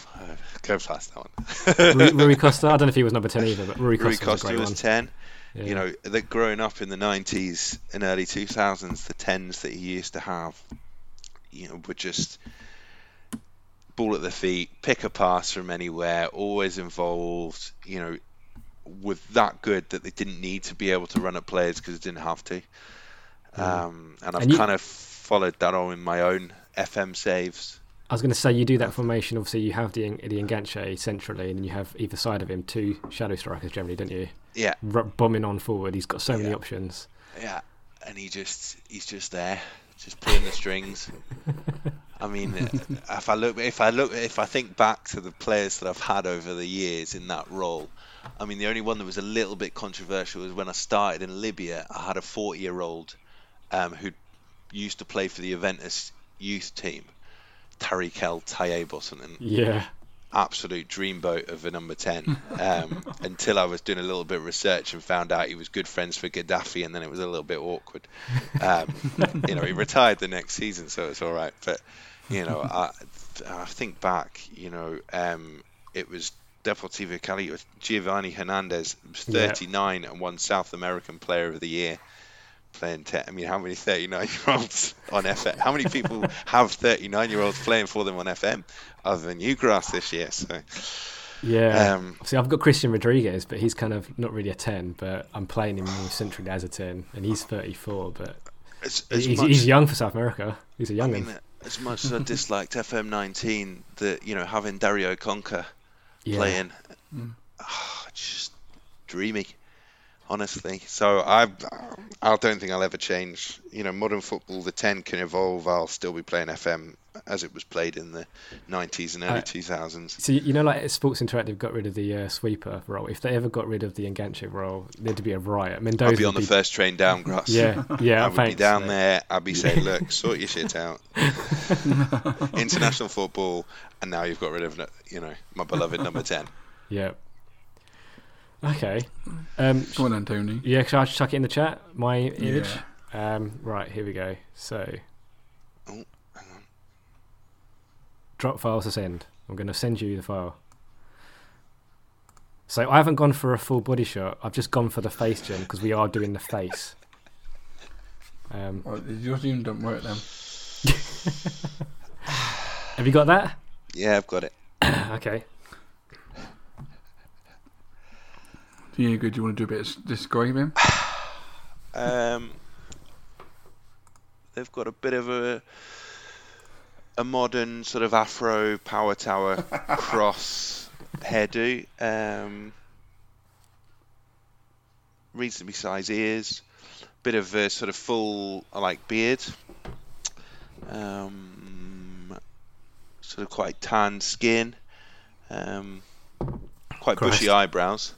go past that one. Rui, Rui Costa. I don't know if he was number ten either, but Rui Costa, Rui was, a Costa great was one. 10. Yeah. You know, that growing up in the 90s and early 2000s, the 10s that he used to have, you know, were just ball at the feet, pick a pass from anywhere, always involved, you know, with that good that they didn't need to be able to run at players because they didn't have to. Um, and I've And you- kind of followed that on in my own FM saves. I was going to say you do that formation. Obviously, you have the the Enganche centrally, and you have either side of him two shadow strikers generally, don't you? Yeah, R- bombing on forward. He's got so many options. Yeah, and he just he's just there, just pulling the strings. I mean, if I look, if I look, if I think back to the players that I've had over the years in that role, I mean, the only one that was a little bit controversial was when I started in Libya. I had a 40-year-old um, who used to play for the Juventus youth team, Tariq El Tayeb and Yeah, absolute dreamboat of a number 10 um, until I was doing a little bit of research and found out he was good friends for Gaddafi and then it was a little bit awkward. Um, you know, he retired the next season, so it's all right. But, you know, I, I think back, you know, um, it was Deportivo Cali, it was Giovanni Hernandez, was Yeah. 39 and won South American Player of the Year. Playing, te- I mean, how many 39 year olds on FM? How many people have 39 year olds playing for them on FM other than Newgrass this year? So, yeah. Um, See, I've got Cristian Rodriguez, but he's kind of not really a ten. But I'm playing him more centrally as a ten, and he's 34. But as, as he's, much, he's young for South America. He's a young mean, as much as I disliked FM19, that you know having Dario Conca Yeah. playing, ah, just dreamy, honestly. So I, I don't think I'll ever change. You know, modern football, the 10 can evolve. I'll still be playing FM as it was played in the 90s and early I- 2000s. So you know, like Sports Interactive got rid of the uh, sweeper role. If they ever got rid of the Enganche role, there'd be a riot. Mendoza I'd be on the first train down, Grass. Yeah, yeah. I would thanks, be down there. I'd be saying, "Look, sort your shit out." International football, and now you've got rid of, you know, my beloved number ten. Yeah. Okay. Um, Go on then, Tony. yeah, shall I chuck it in the chat? My image. Yeah. Um, right here we go. So. Oh, hang on. Drop files to send. I'm going to send you the file. So I haven't gone for a full body shot. I've just gone for the face gen because we are doing the face. Um, Well, your Zoom don't work then. have you got that? Yeah, I've got it. okay. Diego, do you want to do a bit of describing? Um, they've got a bit of a a modern sort of Afro power tower cross hairdo. Um, reasonably sized ears, bit of a sort of full like beard. Um, sort of quite tanned skin. Um, quite bushy eyebrows.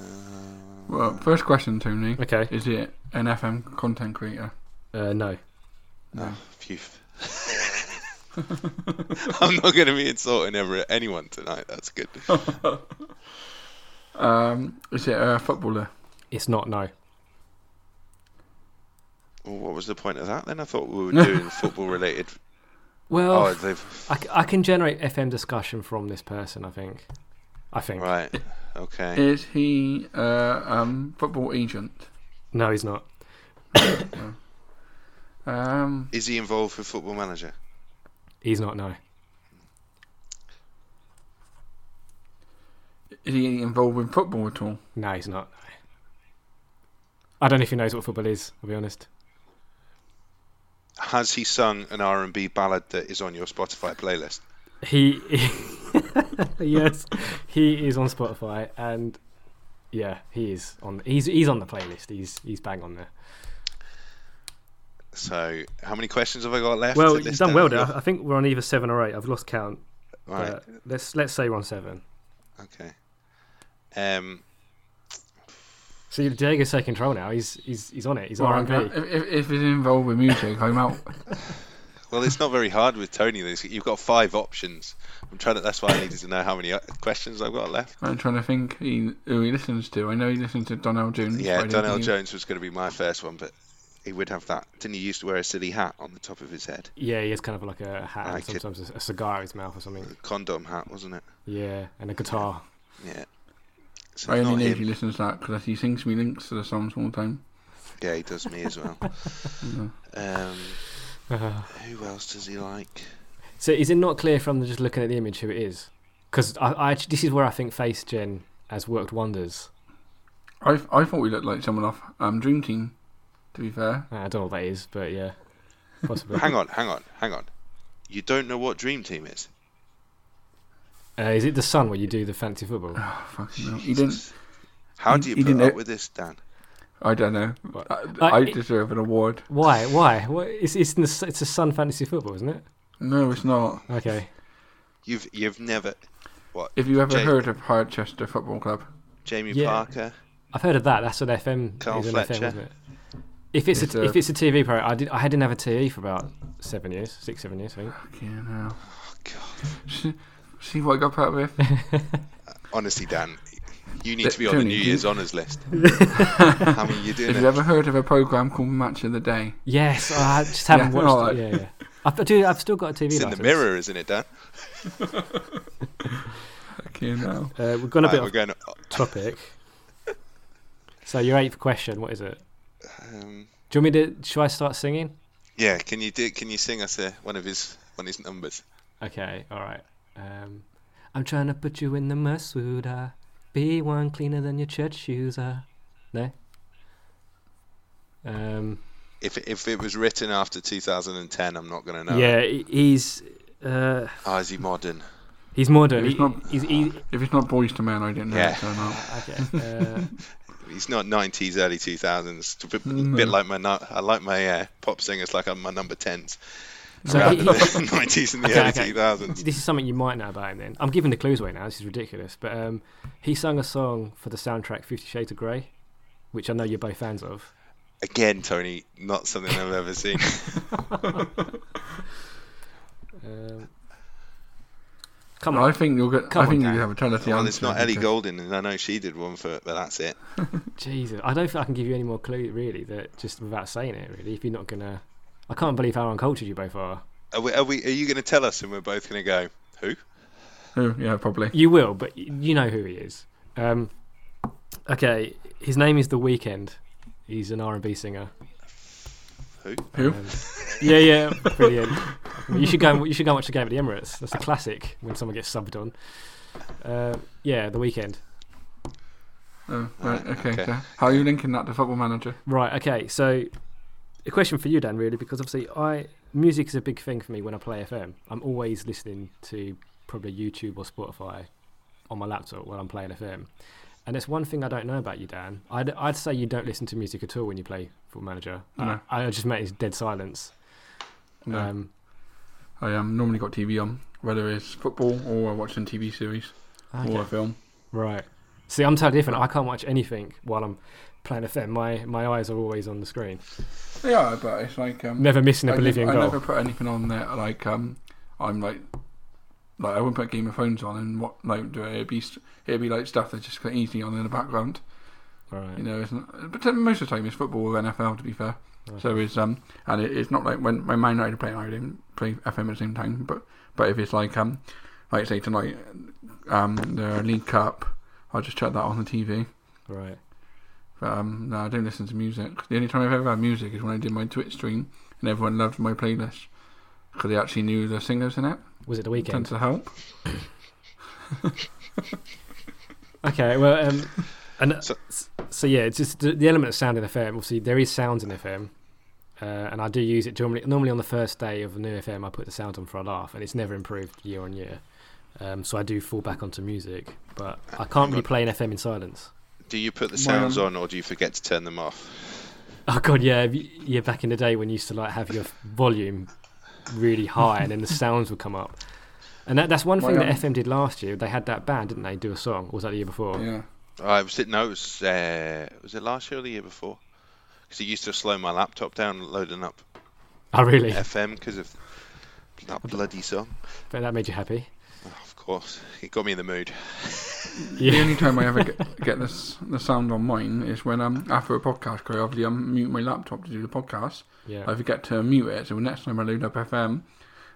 Um, Well, first question, Tony. Okay. Is it an FM content creator? Uh, no. Oh, phew. I'm not going to be insulting ever anyone tonight. That's good. Um, is it a footballer? It's not no. Well, what was the point of that then? I thought we were doing football related. Well, Oh, they've I, c- I can generate FM discussion from this person. I think. I think. right. Okay. Is he uh, um football agent? No, he's not. Um, Is he involved with Football Manager? He's not. No. is he involved with football at all? No, he's not. I don't know if he knows what football is. I'll be honest. Has he sung an R&B ballad that is on your Spotify playlist? He, yes, he is on Spotify, and yeah, he is on. He's he's on the playlist. He's he's bang on there. So, how many questions have I got left? Well, to you've done well your- there. I think we're on either seven or eight. I've lost count. Right. But let's let's say we're on seven. Okay. Um. See, Diego's taking control now. He's he's he's on it. He's Well, on I'm R&B. if, if, if he's involved with music, I'm out. Well, it's not very hard with Tony. You've got five options. I'm trying to. That's why I needed to know how many uh, questions I've got left. I'm trying to think he, who he listens to. I know he listens to Donell Jones. Yeah, but Donell Jones was going to be my first one, but he would have that. Didn't he used to wear a silly hat on the top of his head? Yeah, he has kind of like a hat I and could- sometimes a, a cigar in his mouth or something. Condom hat, wasn't it? Yeah, and a guitar. Yeah. So I only not know him. if he listens to that because he sings me links to the songs all the time. Yeah, he does me as well. um, who else does he like? So is it not clear from just looking at the image who it is? Because I, I this is where I think Face Gen has worked wonders. I, I thought we looked like someone off um, Dream Team. To be fair, I don't know what that is, but yeah, possibly. Hang on, hang on, hang on. You don't know what Dream Team is? Uh, is it the Sun where you do the fancy football? oh, fucking hell. he didn't. How do you he put didn't up know- with this, Dan? I don't know. I, Uh, I it- deserve an award. Why? Why? What? It's it's, in the, it's a Sun fantasy football, isn't it? No, it's not. Okay. You've you've never what? If you ever Jay- heard of Harchester Football Club, Jamie Yeah. Parker. I've heard of that. That's an FM. Carl is an Fletcher. FM, isn't it? If it's, It's a, a- if it's a TV program, I did. I didn't have a TV for about seven years, six, seven years, I think. fucking hell. Oh, God. See, see what I got put with? Honestly, Dan, you need Th- to be on the New Year's you- honours list. I mean, you're doing Have it. you ever heard of a program called Match of the Day? Yes, I just haven't Yeah, watched alright. it. Yeah, yeah. I've, do. I've still got a TV. It's in the mirror, isn't it, Dan? Fucking hell. Uh, we've gone a Right, bit we're off going. topic. So your eighth question, what is it? Um, Do you want me to? Should I start singing? yeah, can you do? Can you sing us uh, one of his one of his numbers? Okay, all right. Um, I'm trying to put you in the Masuda. Be one cleaner than your church shoes are. No. Um. If it- if it was written after 2010, I'm not going to know. yeah, he- he's uh, Oh, is he modern? he's modern. He's He- not- he's, he, If it's not Boyz II Men, I didn't know Yeah. it, so okay. Uh, He's not 90s, early 2000s. A bit, No. bit like my I like my uh, pop singers like I'm my number 10s. So rather he- than 90s and the Okay, early okay. 2000s. this is something you might know about him. Then I'm giving the clues away now. This is ridiculous. But um, he sung a song for the soundtrack Fifty Shades of Grey, which I know you're both fans of. Again, Tony, not something I've ever seen. Um, come I think you'll get. Come I think you Dan. have a tell us the well, answer. it's not Ellie because- Goulding, and I know she did one for it, but that's it. Jesus! I don't think I can give you any more clue really. That just without saying it, really. If you're not gonna, I can't believe how uncultured you both are. Are, we, are, we, are you going to tell us, and we're both going to go, who? Oh, yeah, probably. You will, but you know who he is. Um, okay, his name is The Weeknd. He's an R&B singer. Who? Who? Um, yeah, yeah, brilliant. you should go. And, you should go and watch the game at the Emirates. That's a classic when someone gets subbed on. Uh, yeah, The Weeknd. Oh, right, okay. okay. So how are you linking that to Football Manager? Right. Okay. So, a question for you, Dan, really, because obviously, I music is a big thing for me when I play FM. I'm always listening to probably YouTube or Spotify on my laptop while I'm playing FM. And it's one thing I don't know about you, Dan. I'd, I'd say you don't listen to music at all when you play Football Manager. No. I, I just met his dead silence. No. Um, I um, normally got TV on, whether it's football or watching TV series okay. or a film. Right. See, I'm totally different. I can't watch anything while I'm playing FM. My my eyes are always on the screen. Yeah, but it's like um, Never missing a I, Bolivian never, I never put anything on there like um, I'm like, like I wouldn't put Game of Thrones on and what like do it. It'd be it'd be like stuff that's just easy on in the background. Right. You know, isn't? But most of the time it's football or NFL to be fair. Right. So it's um, and it, it's not like when when Man United play, I didn't play FM at the same time. But but if it's like um, like say tonight, um, the League Cup, I'll just chuck that on the TV. Right. But um, no, I don't listen to music. The only time I've ever had music is when I did my Twitch stream, and everyone loved my playlist because they actually knew the singers in it. Was it the Tends weekend? to help. Okay. Well, um, and So- so, so yeah, it's just the, the element of sound in the FM. Obviously, there is sounds in FM, uh, and I do use it normally. Normally, on the first day of the new FM, I put the sound on for a laugh, and it's never improved year on year. Um, so I do fall back onto music, but I can't really play an FM in silence. Do you put the sounds on, or do you forget to turn them off? Oh god, yeah, yeah. Back in the day when you used to like have your volume really high, and then the sounds would come up. And that, that's one My, thing that FM did last year. They had that band, didn't they? Do a song. Or was that the year before? Yeah. I was it. No, it was. Uh, was it last year or the year before? Because it used to slow my laptop down loading up Oh, really? FM because of that bloody song. But that made you happy. Course, it got me in the mood. The only time I ever get, get this the sound on mine is when um after a podcast, because obviously I'm mute my laptop to do the podcast. Yeah. I forget to mute it, so next time I load up FM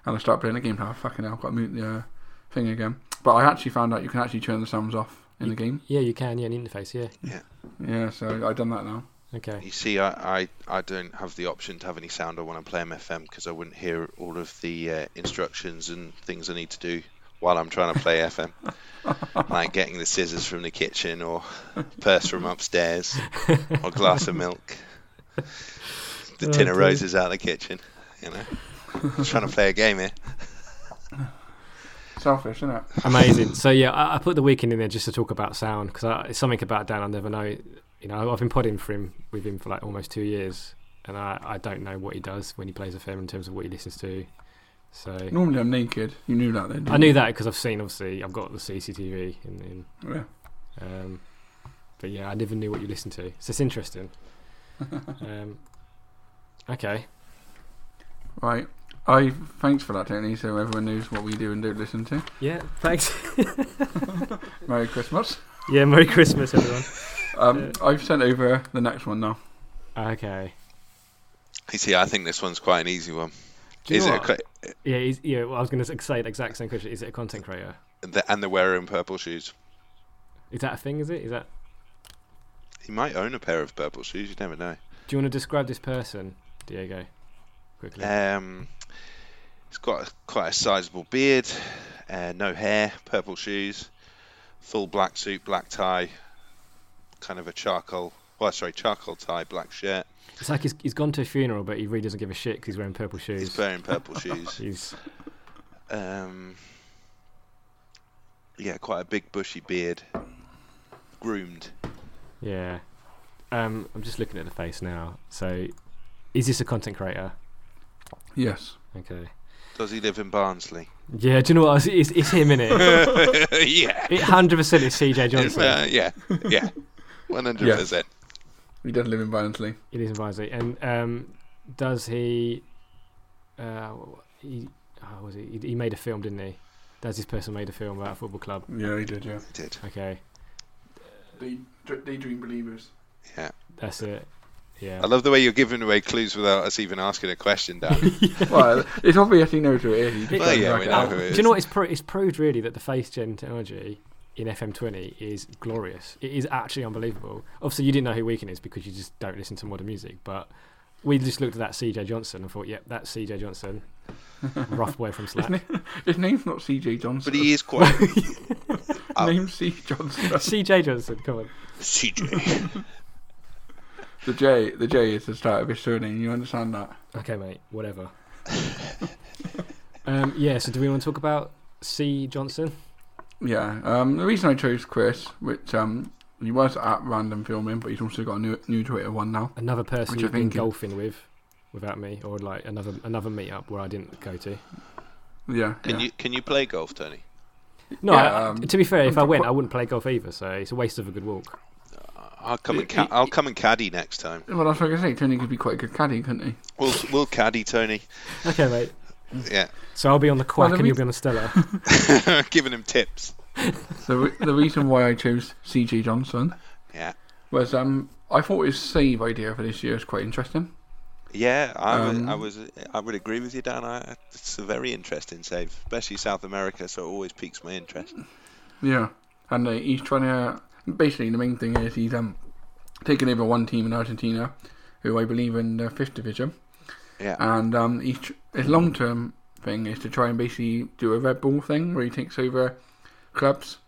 and I start playing the game, oh fucking hell, I've got to mute the uh, thing again. But I actually found out you can actually turn the sounds off in the game. Yeah, you can. Yeah, an interface. Yeah. Yeah, so I've done that now. Okay. You see, I, I, I don't have the option to have any sound on when I play MFM because I wouldn't hear all of the uh, instructions and things I need to do while I'm trying to play FM. like getting the scissors from the kitchen or purse from upstairs or glass of milk. The Oh, tin of roses out of the kitchen, you know. trying to play a game here. Selfish, isn't it? Amazing. So yeah, I, I put the Weeknd in there just to talk about sound because it's something about Dan I never know. You know, I've been podding for him with him for like almost two years, and I, I don't know what he does when he plays a film in terms of what he listens to. So Normally I'm naked. You knew that then. I knew that because I've seen obviously I've got the CCTV in, in Yeah. um, but yeah, I never knew what you listened to. So it's interesting. um, okay. Right. I thanks for that, Tony. So everyone knows what we do and don't listen to. Yeah. Thanks. Merry Christmas. yeah. Merry Christmas, everyone. Um, I've sent over the next one now. Okay. You see, I think this one's quite an easy one. Do you Is know it? A, what? cl- Yeah. He's, yeah. Well, I was going to say the exact same question. Is it a content creator? the, and the wearer in purple shoes. Is that a thing? Is it? Is that? He might own a pair of purple shoes. You never know. Do you want to describe this person, Diego, quickly? Um, he's got a, quite a sizable beard, uh, no hair, purple shoes, full black suit, black tie, kind of a charcoal. Well, sorry, charcoal tie, black shirt. It's like he's, he's gone to a funeral, but he really doesn't give a shit because he's wearing purple shoes. He's wearing purple shoes. He's Um, yeah, quite a big bushy beard, groomed. yeah. Um, I'm just looking at the face now. So, is this a content creator? Yes. Okay. Does he live in Barnsley? Yeah. Do you know what? It's, it's him in it. yeah. It hundred percent is CJ Johnson. uh, yeah, yeah, one hundred percent. He does live in Barnsley. It is in Barnsley. And um, does he? Uh, he, oh, was he? he? He made a film, didn't he? Does this person made a film about a football club? Yeah, he did. Yeah. He did Okay, They daydream believers. yeah. that's it. Yeah. I love the way you're giving away clues without us even asking a question, Dan. well, it's obvious he knows who it is. Well, yeah, we know out. who it Do you know what? It's, pro- it's proved really that the face gen technology in FM20 is glorious. It is actually unbelievable. Obviously, you didn't know who Weeknd is because you just don't listen to modern music. But we just looked at that CJ Johnson and thought, yep, that's CJ Johnson, rough boy from Slack. His name's not C.J. Johnson. But he is quite Oh. name's C. Johnson. CJ Johnson, come on. CJ. the J. The J is the start of his surname. You understand that? Okay, mate, whatever. um, yeah. So, do we want to talk about C Johnson? Yeah. Um, the reason I chose Chris, which um, he was at random filming, but he's also got a new new Twitter one now. Another person Which I you've been golfing with, without me, or like another another meetup where I didn't go to. Yeah. Can yeah. you can you play golf, Tony? No, Yeah, I- um, to be fair, if I I'm went, I wouldn't play golf either. So it's a waste of a good walk. I'll come and ca- I'll come and caddy next time. Well, that's what I was going to say. Tony could be quite a good caddy, couldn't he? We'll we'll caddy Tony. Okay, mate. Yeah, So I'll be on the Kwak Well, and the you'll re- be on the Stella. giving him tips. The re- the reason why I chose C.J. Johnson Yeah, was um I thought his save idea for this year was quite interesting. yeah. I Um, would I was I would agree with you, Dan. I, it's a very interesting save, especially South America. So it always piques my interest. Yeah, and uh, he's trying to. Basically, the main thing is he's um taken over one team in Argentina, who I believe in the fifth division, Yeah, and um he's his long term thing is to try and basically do a Red Bull thing where he takes over clubs.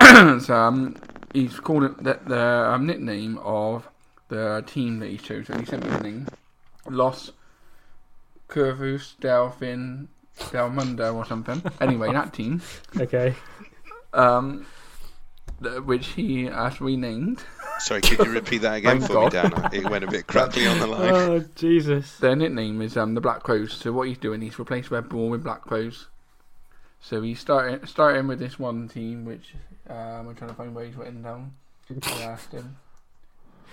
so um, he's called it the, the um, nickname of the team that he chose. So he sent me the name, Los Curvus Delfin Del Mundo or something. Anyway, that team okay. um, th- which he has renamed. Sorry. Could you repeat that again Thank for me, God. Dan? It went a bit crackly on the line. Oh Jesus. Their nickname is um, the Black Crows. So what he's doing, he's replaced Red Bull with Black Crows. So he's starting starting with this one team, which um, I'm trying to find where he's written down. I asked him.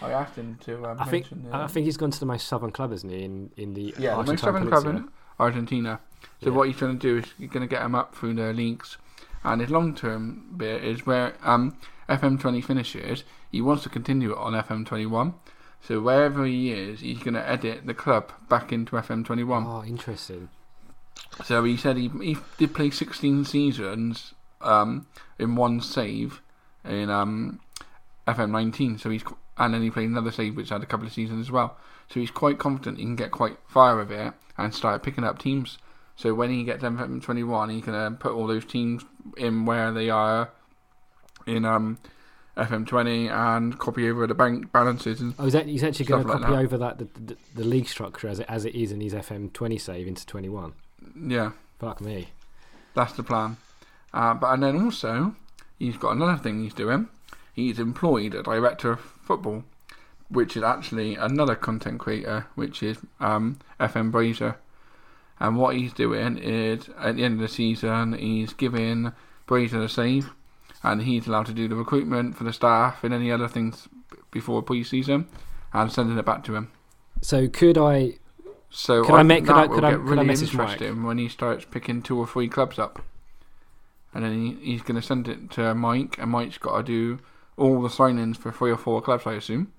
I asked him to um, I think mention. the- I think he's gone to the most southern club, isn't he? In in the yeah, the most southern club in Argentina. So Yeah. what he's going to do is he's going to get him up through the leagues, and his long-term bit is where um, FM20 finishes. He wants to continue it on FM21. So wherever he is, he's going to edit the club back into FM21. Oh, interesting. So he said he, he did play 16 seasons um, in one save in um, FM19. So he's and then he played another save which had a couple of seasons as well. So he's quite confident he can get quite far with it and start picking up teams. So when he gets FM21, he can uh, put all those teams in where they are in um, FM20 and copy over the bank balances and Oh, he's, act- he's actually going to like copy that. over that the, the, the league structure as it as it is in his FM twenty save into twenty one. yeah. Fuck me. That's the plan. Uh, but and then also, he's got another thing he's doing. He's employed a director of football, which is actually another content creator, which is um, FM Brazier. And what he's doing is, at the end of the season, he's giving Brazier a save, and he's allowed to do the recruitment for the staff and any other things before pre-season, and sending it back to him. So could I? So Could I think make- could that I- could I- get could I really message Mike? interesting when he starts picking two or three clubs up, and then he, he's going to send it to Mike, and Mike's got to do all the signings for three or four clubs, I assume.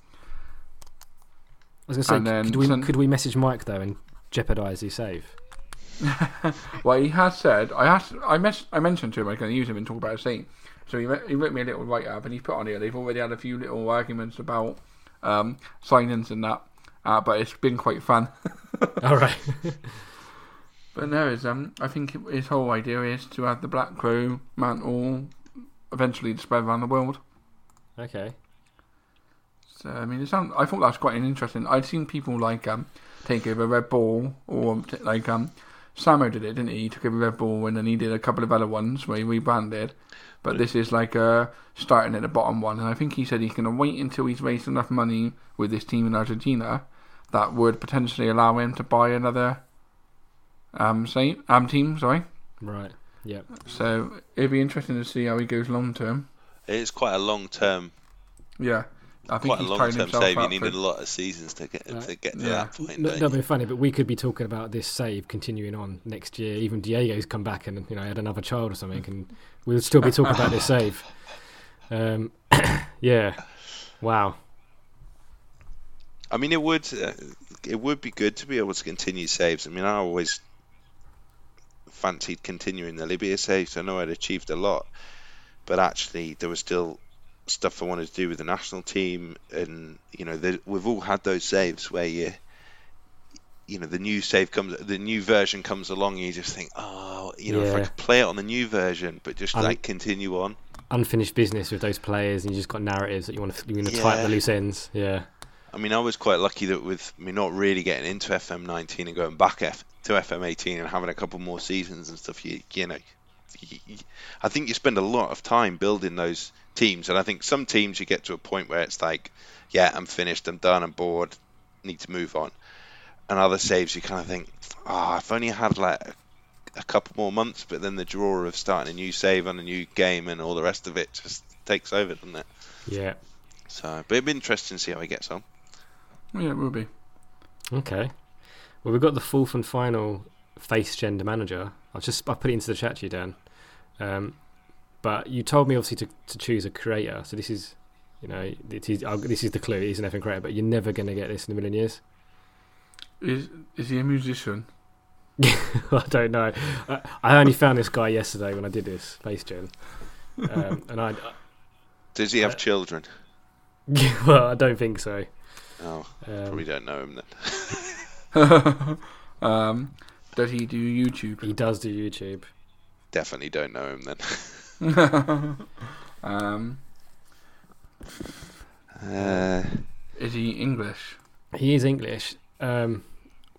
I was going to say, could we send- could we message Mike though and jeopardise his save? Well, he has said I asked, I, mess, I mentioned to him I was going to use him and talk about his team. So he, wrote- he wrote me a little write up, and he put on here. They've already had a few little arguments about um, signings and that, uh, but it's been quite fun. All right. But no, is um, I think his whole idea is to have the Black Crow mantle eventually spread around the world. okay. So I mean, it sound, I thought that was quite an interesting. I'd seen people like um take over Red Bull or t- like um Samo did it, didn't he? He took over Red Bull and then he did a couple of other ones where he rebranded. But this is like uh starting at the bottom one, and I think he said he's going to wait until he's raised enough money with this team in Argentina that would potentially allow him to buy another um say um team. Sorry. Right. Yeah. So it'd be interesting to see how he goes long term. It's quite a long term, Yeah, I think quite a long term save. You up needed for- a lot of seasons to get Right. to get to Yeah. that point. No, don't that'd be funny, but we could be talking about this save continuing on next year. Even Diego's come back and you know had another child or something, and we'll still be talking about this save. Um, yeah. Wow. I mean, it would uh, it would be good to be able to continue saves. I mean, I always fancied continuing the Libya saves. I know I'd achieved a lot, but actually there was still stuff I wanted to do with the national team, and you know, there, we've all had those saves where you. You know the new save comes, the new version comes along, and you just think, oh, you know, if I could play it on the new version, but just like continue on. Unfinished business with those players, and you just got narratives that you want to you want to tie up the loose ends. Yeah. I mean, I was quite lucky that with me not really getting into FM19 and going back F- to FM18 and having a couple more seasons and stuff, you you know, you- I think you spend a lot of time building those teams, and I think some teams you get to a point where it's like, yeah, I'm finished, I'm done, I'm bored, need to move on, and other saves you kind of think, oh, I've only had like a, a couple more months, but then the draw of starting a new save on a new game and all the rest of it just takes over, doesn't it? Yeah. So, but it'd be interesting to see how he gets on. Yeah, it will be. Okay. Well, we've got the fourth and final face gender manager. I'll just I put it into the chat to you, Dan. Um, but you told me obviously to, to choose a creator. So this is, you know, it is, uh, this is the clue. He's an effing creator, but you're never going to get this in a million years. Is is he a musician? I don't know. I, I only found this guy yesterday when I did this face gen, um, and I Does he have Uh, children? well, I don't think so. Oh, Um, probably don't know him then. um, does he do YouTube? he does do YouTube. Definitely don't know him then. um, Uh, is he English? He is English. Um,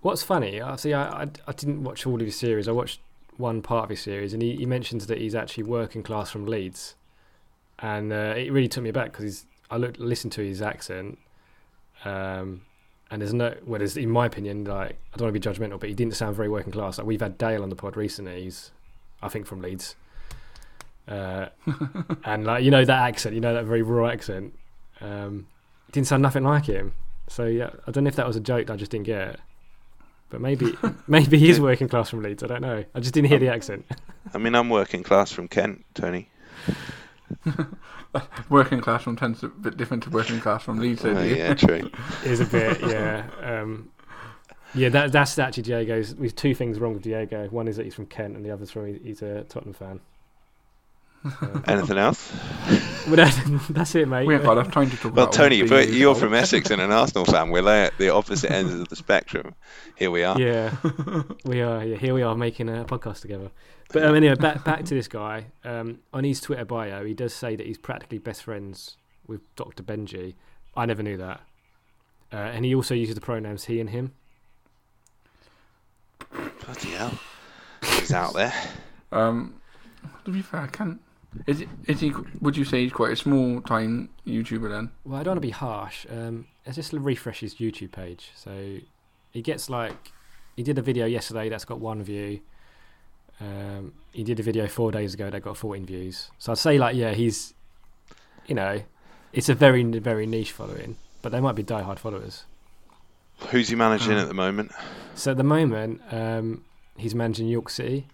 what's funny? I see. I, I I didn't watch all of his series. I watched one part of his series, and he, he mentions that he's actually working class from Leeds, and uh, it really took me back because he's. I looked listened to his accent, um, and there's no. Well, there's, in my opinion, like I don't want to be judgmental, but he didn't sound very working class. Like we've had Dale on the pod recently. He's, I think, from Leeds. Uh, and like you know that accent, you know that very raw accent. Um, didn't sound nothing like him. So yeah, I don't know if that was a joke that I just didn't get. But maybe maybe he is working class from Leeds. I don't know. I just didn't hear the accent. I mean, I'm working class from Kent, Tony. Working class from tends a bit different to working class from Leeds. Oh, though, you? yeah, true. is a bit, yeah. Um, yeah, that, that's actually Diego's. There's two things wrong with Diego. One is that he's from Kent, and the other's from he's a Tottenham fan. Anything else? but that's it, mate. We haven't got enough time to talk Well, about. Tony, but you're results. from Essex and an Arsenal fan. We're at the opposite ends of the spectrum. Here we are. yeah, we are. Yeah, here we are making a podcast together. But um, anyway, back back to this guy. Um, on his Twitter bio, he does say that he's practically best friends with Dr. Benji. I never knew that. Uh, and he also uses the pronouns he and him. Bloody hell. He's out there. Um, to be fair, I can't. Is it, is he? Would you say he's quite a small time YouTuber then? Well, I don't want to be harsh. Um, let's just refresh his YouTube page. So he gets like he did a video yesterday that's got one view. Um, he did a video four days ago that got 14 views. So I'd say like yeah, he's you know, it's a very very niche following, but they might be diehard followers. Who's he managing Oh. at the moment? So at the moment, um, he's managing York City,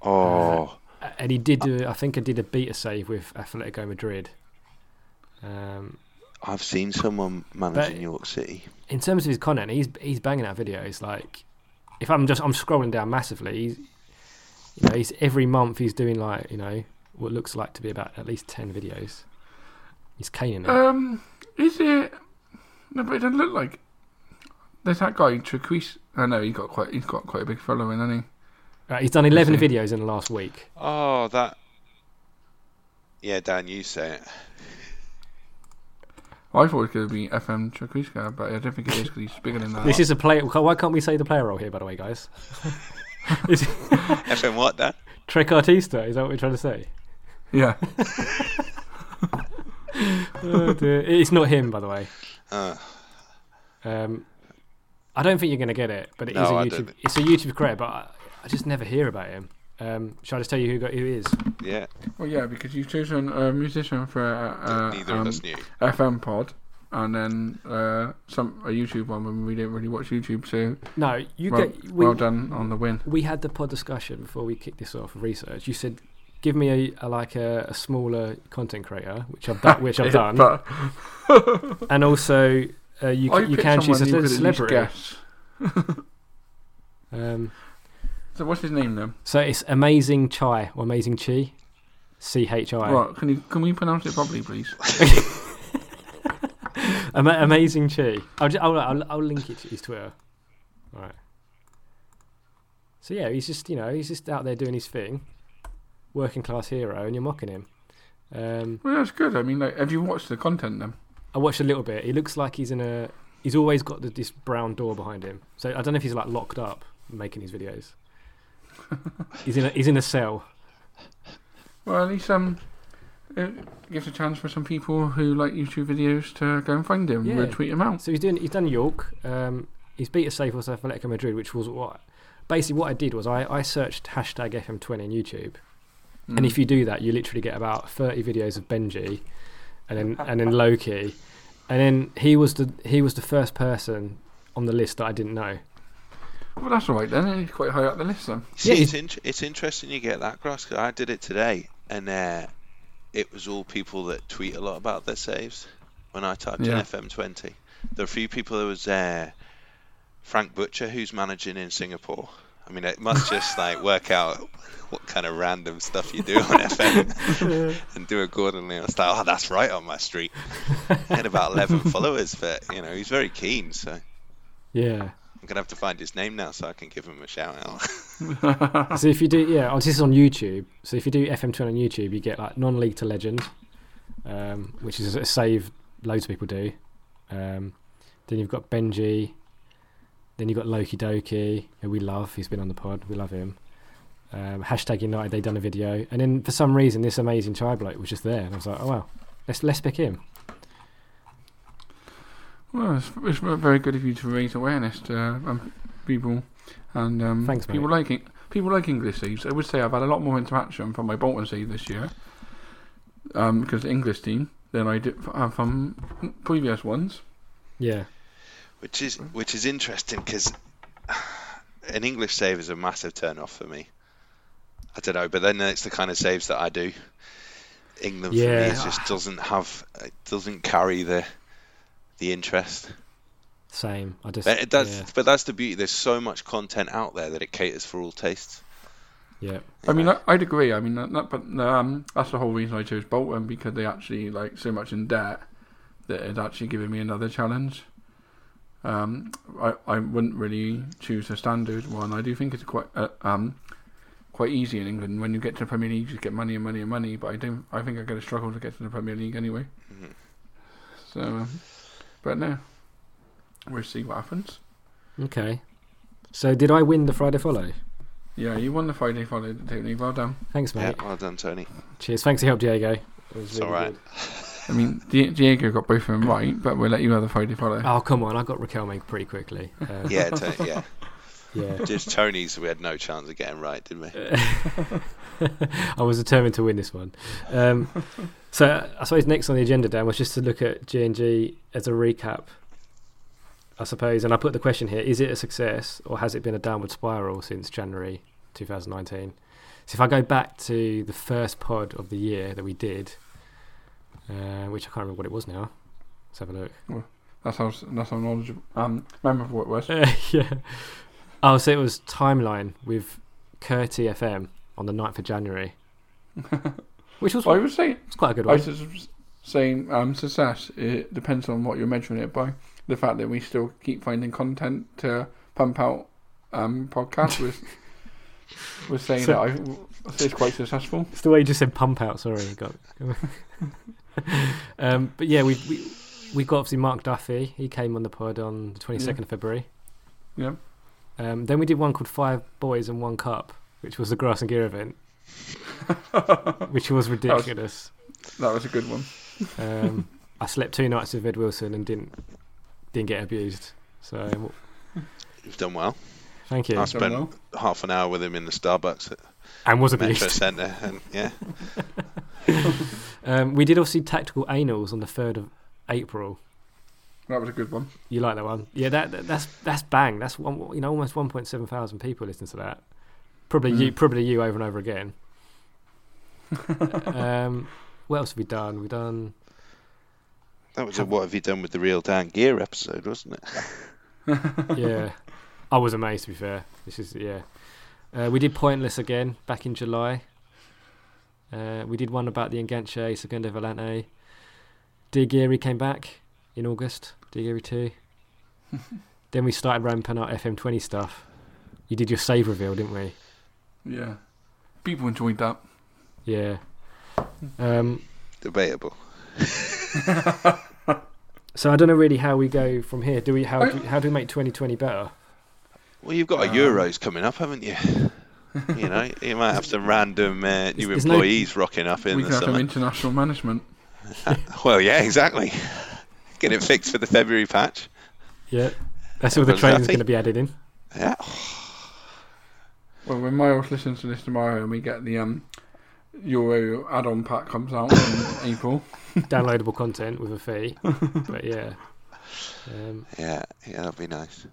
Oh, Uh, and he did do I think I did a beta save with Atletico Madrid. Um, I've seen someone managing New York City. in terms of his content, he's he's banging out videos. Like, if I'm just I'm scrolling down massively, he's you know he's every month he's doing like you know what looks like to be about at least ten videos. He's caning it. Um, is it? No, but it doesn't look like. There's that guy Traquise. I know he got quite. He's got quite a big following, hasn't Right, he's done eleven videos in the last week. Oh, that. Yeah, Dan, you say it. I thought it was going to be FM Traquise but I don't think it is because he's bigger than that. This is a player. Why can't we say the player role here? By the way, guys, is it FM what, Dan? Trequartista? Is that what we're trying to say? yeah. Oh, dear. It's not him, by the way. Uh, Um, I don't think you're going to get it, but it is No, a I YouTube. don't. It's a YouTube creator, but I, I just never hear about him. Um, shall I just tell you who got who he is? yeah, Well, yeah, because you've chosen a musician for uh, neither um, of us knew. FM pod, and then uh, some a YouTube one when we didn't really watch YouTube. So No, you well, get. We, well done on the win. we had the pod discussion before we kicked this off of research. You said, "Give me a, a like a, a smaller content creator," which I've done. Which I've done, But and also uh, you I c- you picked can choose a someone you ce- could at least celebrity. guess. Um, So what's his name then? so it's amazing chai or amazing chi, C H I. Can you can we pronounce it properly, please? Ama- amazing chi. I'll, ju- I'll, I'll I'll link it to his Twitter. All right. So yeah, he's just you know he's just out there doing his thing, working class hero, and you're mocking him. Um, Well, that's good. I mean, like, have you watched the content then? I watched a little bit. He looks like he's in a. He's always got the, this brown door behind him. So I don't know if he's like locked up making his videos. he's in a he's in a cell. Well, at least um, it gives a chance for some people who like YouTube videos to go and find him, Yeah. retweet him out. So he's doing he's done York. Um, he's beat a safe with Atletico Madrid, which was what basically what I did was I, I searched hashtag FM20 on YouTube, and Mm. if you do that, you literally get about thirty videos of Benji, and then and then Loki, and then he was the he was the first person on the list that I didn't know. Well, that's all right then. He's quite high up the list then. See, Yeah, it's, in- it's interesting you get that across 'cause I did it today, and uh, it was all people that tweet a lot about their saves. When I typed Yeah. in FM20, there were a few people. There was uh, Frank Butcher, who's managing in Singapore. I mean, it must just like work out what kind of random stuff you do on FM and do accordingly. I was like, oh, that's right on my street. He had about 11 followers, but you know, he's very keen. So I'm gonna have to find his name now so I can give him a shout out. So if you do, yeah, oh, this is on YouTube. So if you do FM20 on YouTube, you get like non-league to legend, um, which is a save loads of people do. Um, then you've got Benji. Then you've got Loki Doki, who we love. He's been on the pod. We love him. Um, hashtag United. They done a video, and then for some reason, this amazing chai bloke was just there, and I was like, oh wow, let's let's pick him. Well, it's, it's very good of you to raise awareness to um, people, and um, Thanks, mate. people like it. People like English seeds. I would say I've had a lot more interaction from my Bolton seed this year, um, because the English team than I did uh, from previous ones. Yeah. which is which is interesting because an English save is a massive turn off for me. I don't know, but then it's the kind of saves that I do. England for me it just doesn't have it doesn't carry the the interest. Same. I just. But it does, Yeah. but that's the beauty. There's so much content out there that it caters for all tastes. yeah. I mean, I, I'd agree. I mean, that, that, but um, that's the whole reason I chose Bolton because they actually like so much in debt that it's actually given me another challenge. Um, I I wouldn't really choose a standard one. I do think it's quite uh, um quite easy in England. When you get to the Premier League, you just get money and money and money. But I don't. I think I'm going to struggle to get to the Premier League anyway. Mhm. So, um, but no, we'll see what happens. Okay. So did I win the Friday follow? Yeah, you won the Friday follow, Tony. Well done. Thanks, Yeah, mate. well done, Tony. Cheers. Thanks for your help, Diego. It was It's all right. good. I mean, Di- Diego got both of them right, but we'll let you have the Friday follow. Oh come on! I got Raquel make pretty quickly. Uh, Yeah, to, yeah. yeah. Just Tony's, we had no chance of getting right, didn't we? I was determined to win this one. Um, so I suppose next on the agenda, Dan, was just to look at G and G as a recap. I suppose, and I put the question here: Is it a success, or has it been a downward spiral since January 2019? So if I go back to the first pod of the year that we did, uh, which I can't remember what it was now. Let's have a look. That's how that's how knowledgeable, um, memorable it was. Uh, yeah. Oh, so it was timeline with Curti FM on the 9th of January, which was, I would say was quite a good one. I one. was saying um, success. It depends on what you're measuring it by. The fact that we still keep finding content to pump out um, podcasts was was saying So- that I it's quite successful. It's the way you just said pump out. Sorry, got. um, but yeah, we we we got obviously Mark Duffy. He came on the pod on the twenty second of February. Yeah. Um, then we did one called Five Boys and One Cup, which was the grass and gear event, which was ridiculous. That was a good one. Um, I slept two nights with Ed Wilson and didn't didn't get abused. So You've done well. thank you. I Done spent well. half an hour with him in the Starbucks at And was Metro abused. Centre, and yeah, Um, we did obviously tactical anals on the third of April. That was a good one. You like that one? Yeah, that, that that's that's bang. That's one, you know almost 1.7 thousand people listen to that. Probably you, Mm. probably you over and over again. um, what else have we done? We've done. that was a what have you done with the real Dan Gear episode, wasn't it? Yeah, I was amazed. To be fair, this is yeah. Uh, we did pointless again back in July. Uh, we did one about the Enganche Segundo Volante. Dear Geary came back in August. Dear Geary two. then we started ramping up FM20 stuff. You did your save reveal, didn't we? Yeah. People enjoyed that. Yeah. Um, Debatable. so I don't know really how we go from here. Do we how I- do, how do we make 2020 better? Well, you've got a Um, Euros coming up, haven't you? you know, you might have some random uh, new there's no- employees rocking up in we the can have some international management. Well, yeah, exactly. Get it fixed for the February patch. Yeah. That's all the Everyone's training's going to be added in. Yeah. Well, when Miles listens to this tomorrow and we get the um, Euro add-on pack comes out in April, Downloadable content with a fee. but yeah. Um, Yeah, yeah, that'd be nice.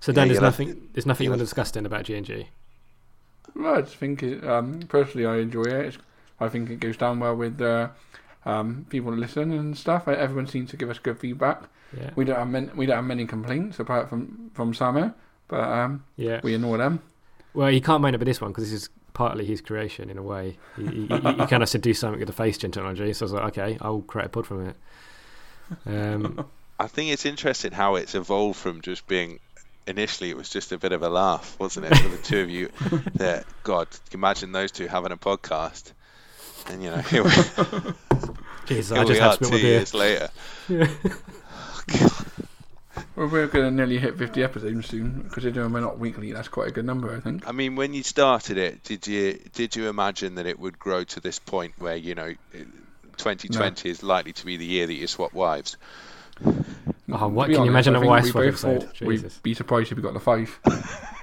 so Yeah, Dan, there's you'll have- nothing there's nothing you you'll want to discuss then about G&G. well, I just think it, um, personally I enjoy it. It's, I think it goes down well with uh, um, people that listen and stuff. Everyone seems to give us good feedback. Yeah. We don't have many, we don't have many complaints apart from from Samu, but um, Yeah. we ignore them. Well, he can't main it with this one because this is partly his creation in a way. He, he, he, he kind of said do something with the face gen technology. So I was like, okay, I'll create a pod from it. Um, I think it's interesting how it's evolved from just being. Initially, it was just a bit of a laugh, wasn't it, for the two of you? That God, imagine those two having a podcast, and you know, here we, Jesus, here I we just are two spit my beer. years later. Well, we're going to nearly hit 50 episodes soon because we're not weekly. That's quite a good number, I think. I mean, when you started it, did you did you imagine that it would grow to this point where you know, 2020 is likely to be the year that you swap wives? Oh, what To be can you imagine I a wife swap both episode? thought Jesus. We'd be surprised if we got the five.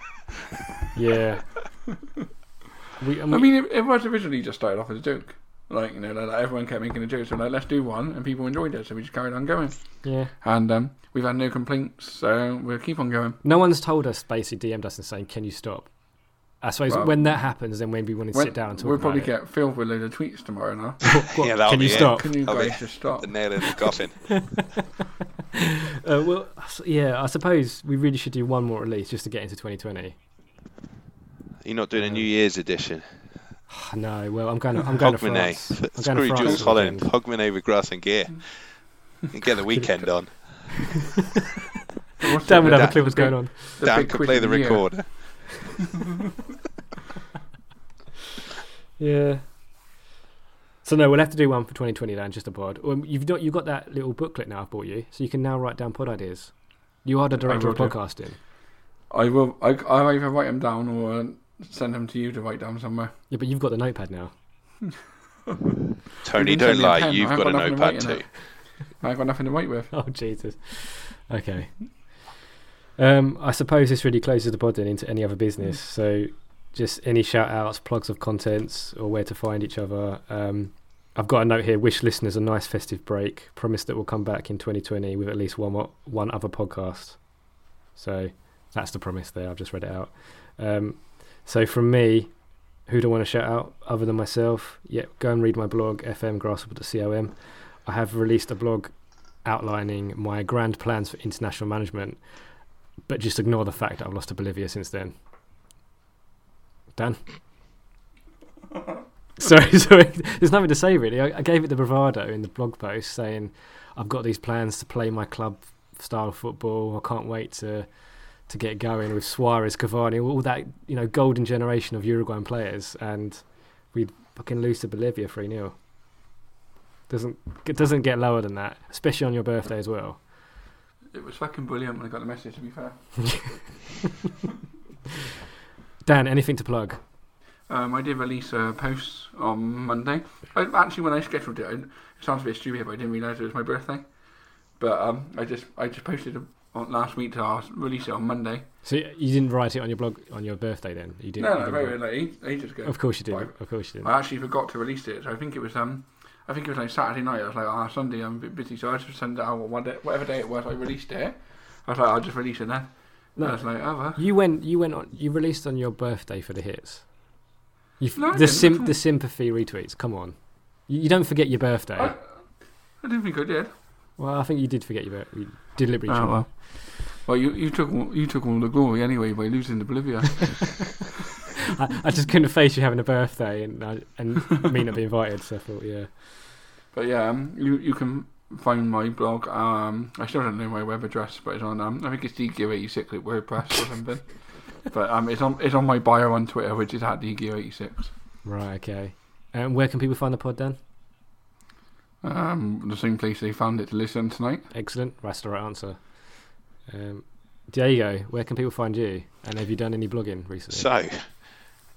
Yeah. We, I I mean, mean, it, it was originally just started off as a joke. Like you know, like, like, everyone kept making a joke, so like let's do one, and people enjoyed it, so we just carried on going, Yeah. and um, we've had no complaints, so we'll keep on going. No one's told us basically DM'd us and saying, "Can you stop?" I suppose Well, when that happens, then maybe we want to When- sit down and talk we'll about probably it. get filled with a load of tweets tomorrow now. What, Yeah, that'll can you it. stop? Can you guys just stop? The nail in the coffin. Uh, well, yeah, I suppose we really should do one more at least just to get into 2020. You're not doing a New Year's edition. no, well, I'm going. To, I'm going to Hogmanay. France. I'm going Screw to France Jools this Holland. weekend. Hogmanay with grass and gear. And get the weekend on. What's Dan would the- have a clue what's going on. the Dan big can quiz play the recorder. Yeah. So no, we'll have to do one for 2020 then, just a pod. You've got you've got that little booklet now I've bought you, so you can now write down pod ideas. You are the director of will do. podcasting. I will. I I either write them down or uh, send them to you to write down somewhere. Yeah, but you've got the notepad now. Tony, don't send me a lie. You've I got a haven't got nothing to notepad too. I've got nothing to write with. Oh Jesus. Okay. Um, I suppose this really closes the pod then into any other business. So, just any shout outs, plugs of contents, or where to find each other. Um, I've got a note here. Wish listeners a nice festive break. Promise that we'll come back in 2020 with at least one one other podcast. So that's the promise there. I've just read it out. Um, so from me, who do I want to shout out other than myself? Yeah, go and read my blog fmgrasshopper.com. I have released a blog outlining my grand plans for international management, but just ignore the fact that I've lost to Bolivia since then. Dan? sorry, sorry. There's nothing to say really. I, I gave it the bravado in the blog post saying I've got these plans to play my club style football. I can't wait to to get going with Suarez, Cavani, all that you know golden generation of Uruguayan players, and we fucking lose to Bolivia three 0 Doesn't it doesn't get lower than that, especially on your birthday as well. It was fucking brilliant when I got the message. To be fair, Dan, anything to plug? um, I did release a post on Monday. I, actually, when I scheduled it, it sounds a bit stupid, but I didn't realise it was my birthday. But um, I just I just posted it on last week to ask, release it on Monday. So you didn't write it on your blog on your birthday then? You didn't. No, you no, didn't very, late, ages ago. Of course you did. Of course you did. I actually forgot to release it. So I think it was um, I think it was like Saturday night. I was like, ah, Sunday, I'm a bit busy, so I just sent it out on one day, whatever day it was. I released it. I was like, I'll just release it then. No. I was like, oh, well. You went. You went on. You released on your birthday for the hits. You No, the sim- the sympathy retweets. Come on, you, you don't forget your birthday. I, I didn't think I did. well, I think you did forget your birthday. You deliberately. Oh, well. Well, you, you took all, you took all the glory anyway by losing to Bolivia. I, I just couldn't face you having a birthday and I, and me not being invited. So I thought, yeah. but yeah, um, you you can find my blog. Um, I still don't know my web address, but it's on. Um, I think it's dgear86 at WordPress or something. but um, it's on it's on my bio on Twitter, which is at dgear86. Right. Okay. And where can people find the pod then? Um, the same place they found it to listen tonight. Excellent. That's the right answer. Um, Diego, where can people find you? And have you done any blogging recently? So,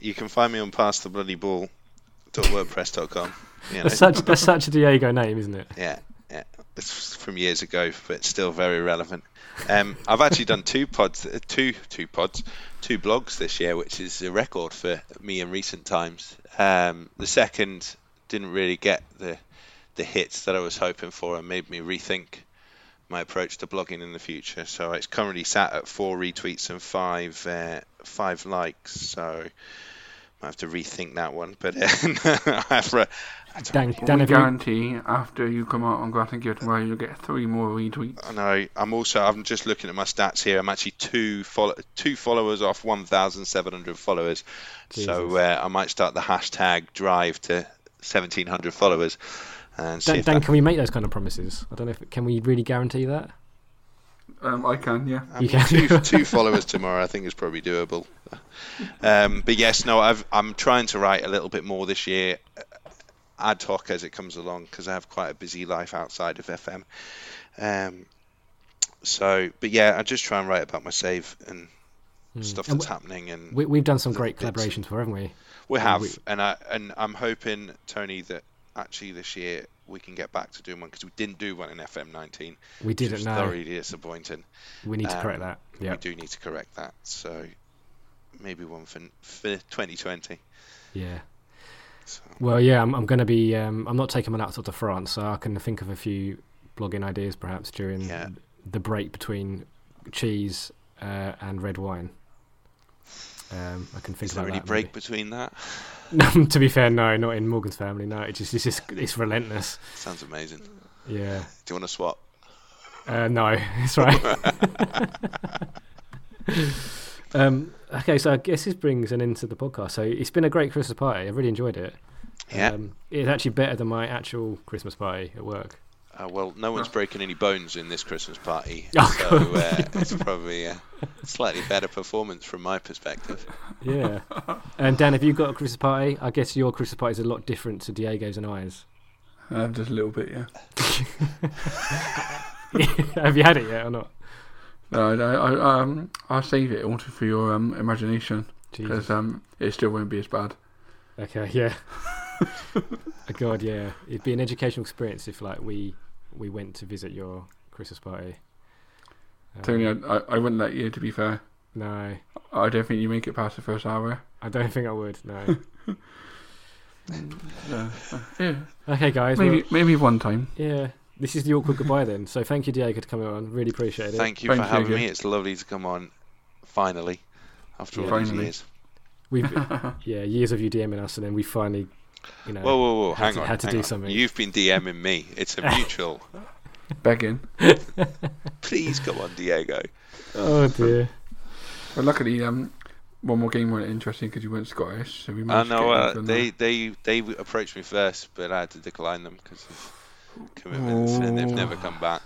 you can find me on passthebloodyball.wordpress.com. You know, that's such that's such a Diego name, isn't it? yeah, yeah. It's from years ago, but still very relevant. Um, I've actually done two pods, uh, two two pods, two blogs this year, which is a record for me in recent times. Um, the second didn't really get the the hits that I was hoping for, and made me rethink my approach to blogging in the future. So it's currently sat at four retweets and five uh, five likes. So I have to rethink that one. But uh, after I don't Dan, Dan, we have you, guarantee after you come out on Grass and Gear tomorrow, you'll get three more retweets. I know. I'm also. I'm just looking at my stats here. I'm actually two follow two followers off 1,700 followers. So uh, I might start the hashtag drive to 1,700 followers. And Dan, Dan, that, can we make those kind of promises? I don't know if can we really guarantee that. Um, I can, yeah. I You mean, can. two, two followers tomorrow, I think, is probably doable. Um, but yes, no, I've, I'm trying to write a little bit more this year, uh, ad hoc as it comes along, because I have quite a busy life outside of FM. Um, so, but yeah, I just try and write about my save and Hmm. stuff And that's happening, and we, we've done some great bits. collaborations before, haven't we? we have, we- and I and I'm hoping Tony that actually this year we can get back to doing one because we didn't do one in FM19. We didn't know. thoroughly disappointing. We need to correct um, that. Yeah. We do need to correct that. So maybe one for for 2020. Yeah. So. Well, yeah, I'm, I'm going to be. Um, I'm not taking my laptop to France, so I can think of a few blogging ideas perhaps during Yeah. the break between cheese uh, and red wine. Um, I can think Is there any that. break between that? maybe. to be fair, no, not in Morgan's family. No, it's just it's just it's relentless. Sounds amazing. Yeah. Do you want to swap? Uh, no, that's right. um, okay, so I guess this brings an end to the podcast. So it's been a great Christmas party. I really enjoyed it. Yeah. Um, it's actually better than my actual Christmas party at work. Uh, well, no one's breaking any bones in this Christmas party, Oh, so uh, it's probably a slightly better performance from my perspective. Yeah. and Dan, have you got a Christmas party? I guess your Christmas party is a lot different to Diego's and I's. Uh, just a little bit, yeah. have you had it yet or not? No, I, I, um, I'll save it all for your um, imagination because um, it still won't be as bad. Okay, yeah. oh, God, yeah. It'd be an educational experience if, like, we we went to visit your Christmas party. Um, Tony, I, I, I wouldn't let you. To be fair, no, I don't think you make it past the first hour. I don't think I would. No. Yeah, okay, guys. maybe well, maybe one time. yeah. This is the awkward goodbye then. So thank you, Diego, for coming on. Really appreciate it. Thank you Thank for you, having Diego. me. It's lovely to come on, finally, after all Finally. these years. We've yeah years of you DMing us, and then we finally, you know. Whoa, whoa, whoa! had Hang to- on, had to hang do on. something. You've been DMing me. It's a mutual. Begging. Please come on, Diego. Oh dear. But luckily, um, one more game weren't interesting because you weren't Scottish, so we I know uh, get one they they they approached me first, but I had to decline them because of commitments, and they've never come back.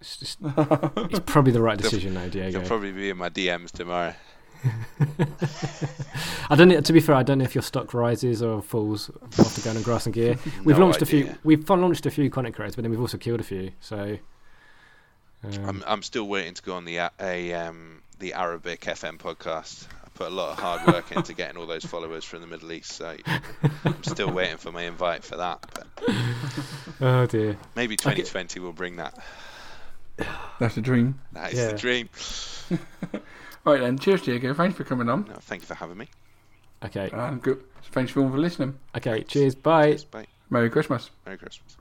It's, just, it's probably the right decision, though, Diego. They'll probably be in my DMs tomorrow. I don't. know- To be fair, I don't know if your stock rises or falls after going on grass and gear. We've No launched a few. We've launched a few content creators, but then we've also killed a few. So. Um, I'm I'm still waiting to go on the a- a um the Arabic FM podcast. I put a lot of hard work into getting all those followers from the Middle East, so I'm still waiting for my invite for that. But oh dear. maybe 2020 will bring that. That's a dream. That is Yeah. the dream. Right then, cheers, Diego. Thanks for coming on. No, thank you for having me. Okay. And good. Thanks for all for listening. Okay. Cheers. Bye. Cheers, bye. Merry Christmas. Merry Christmas.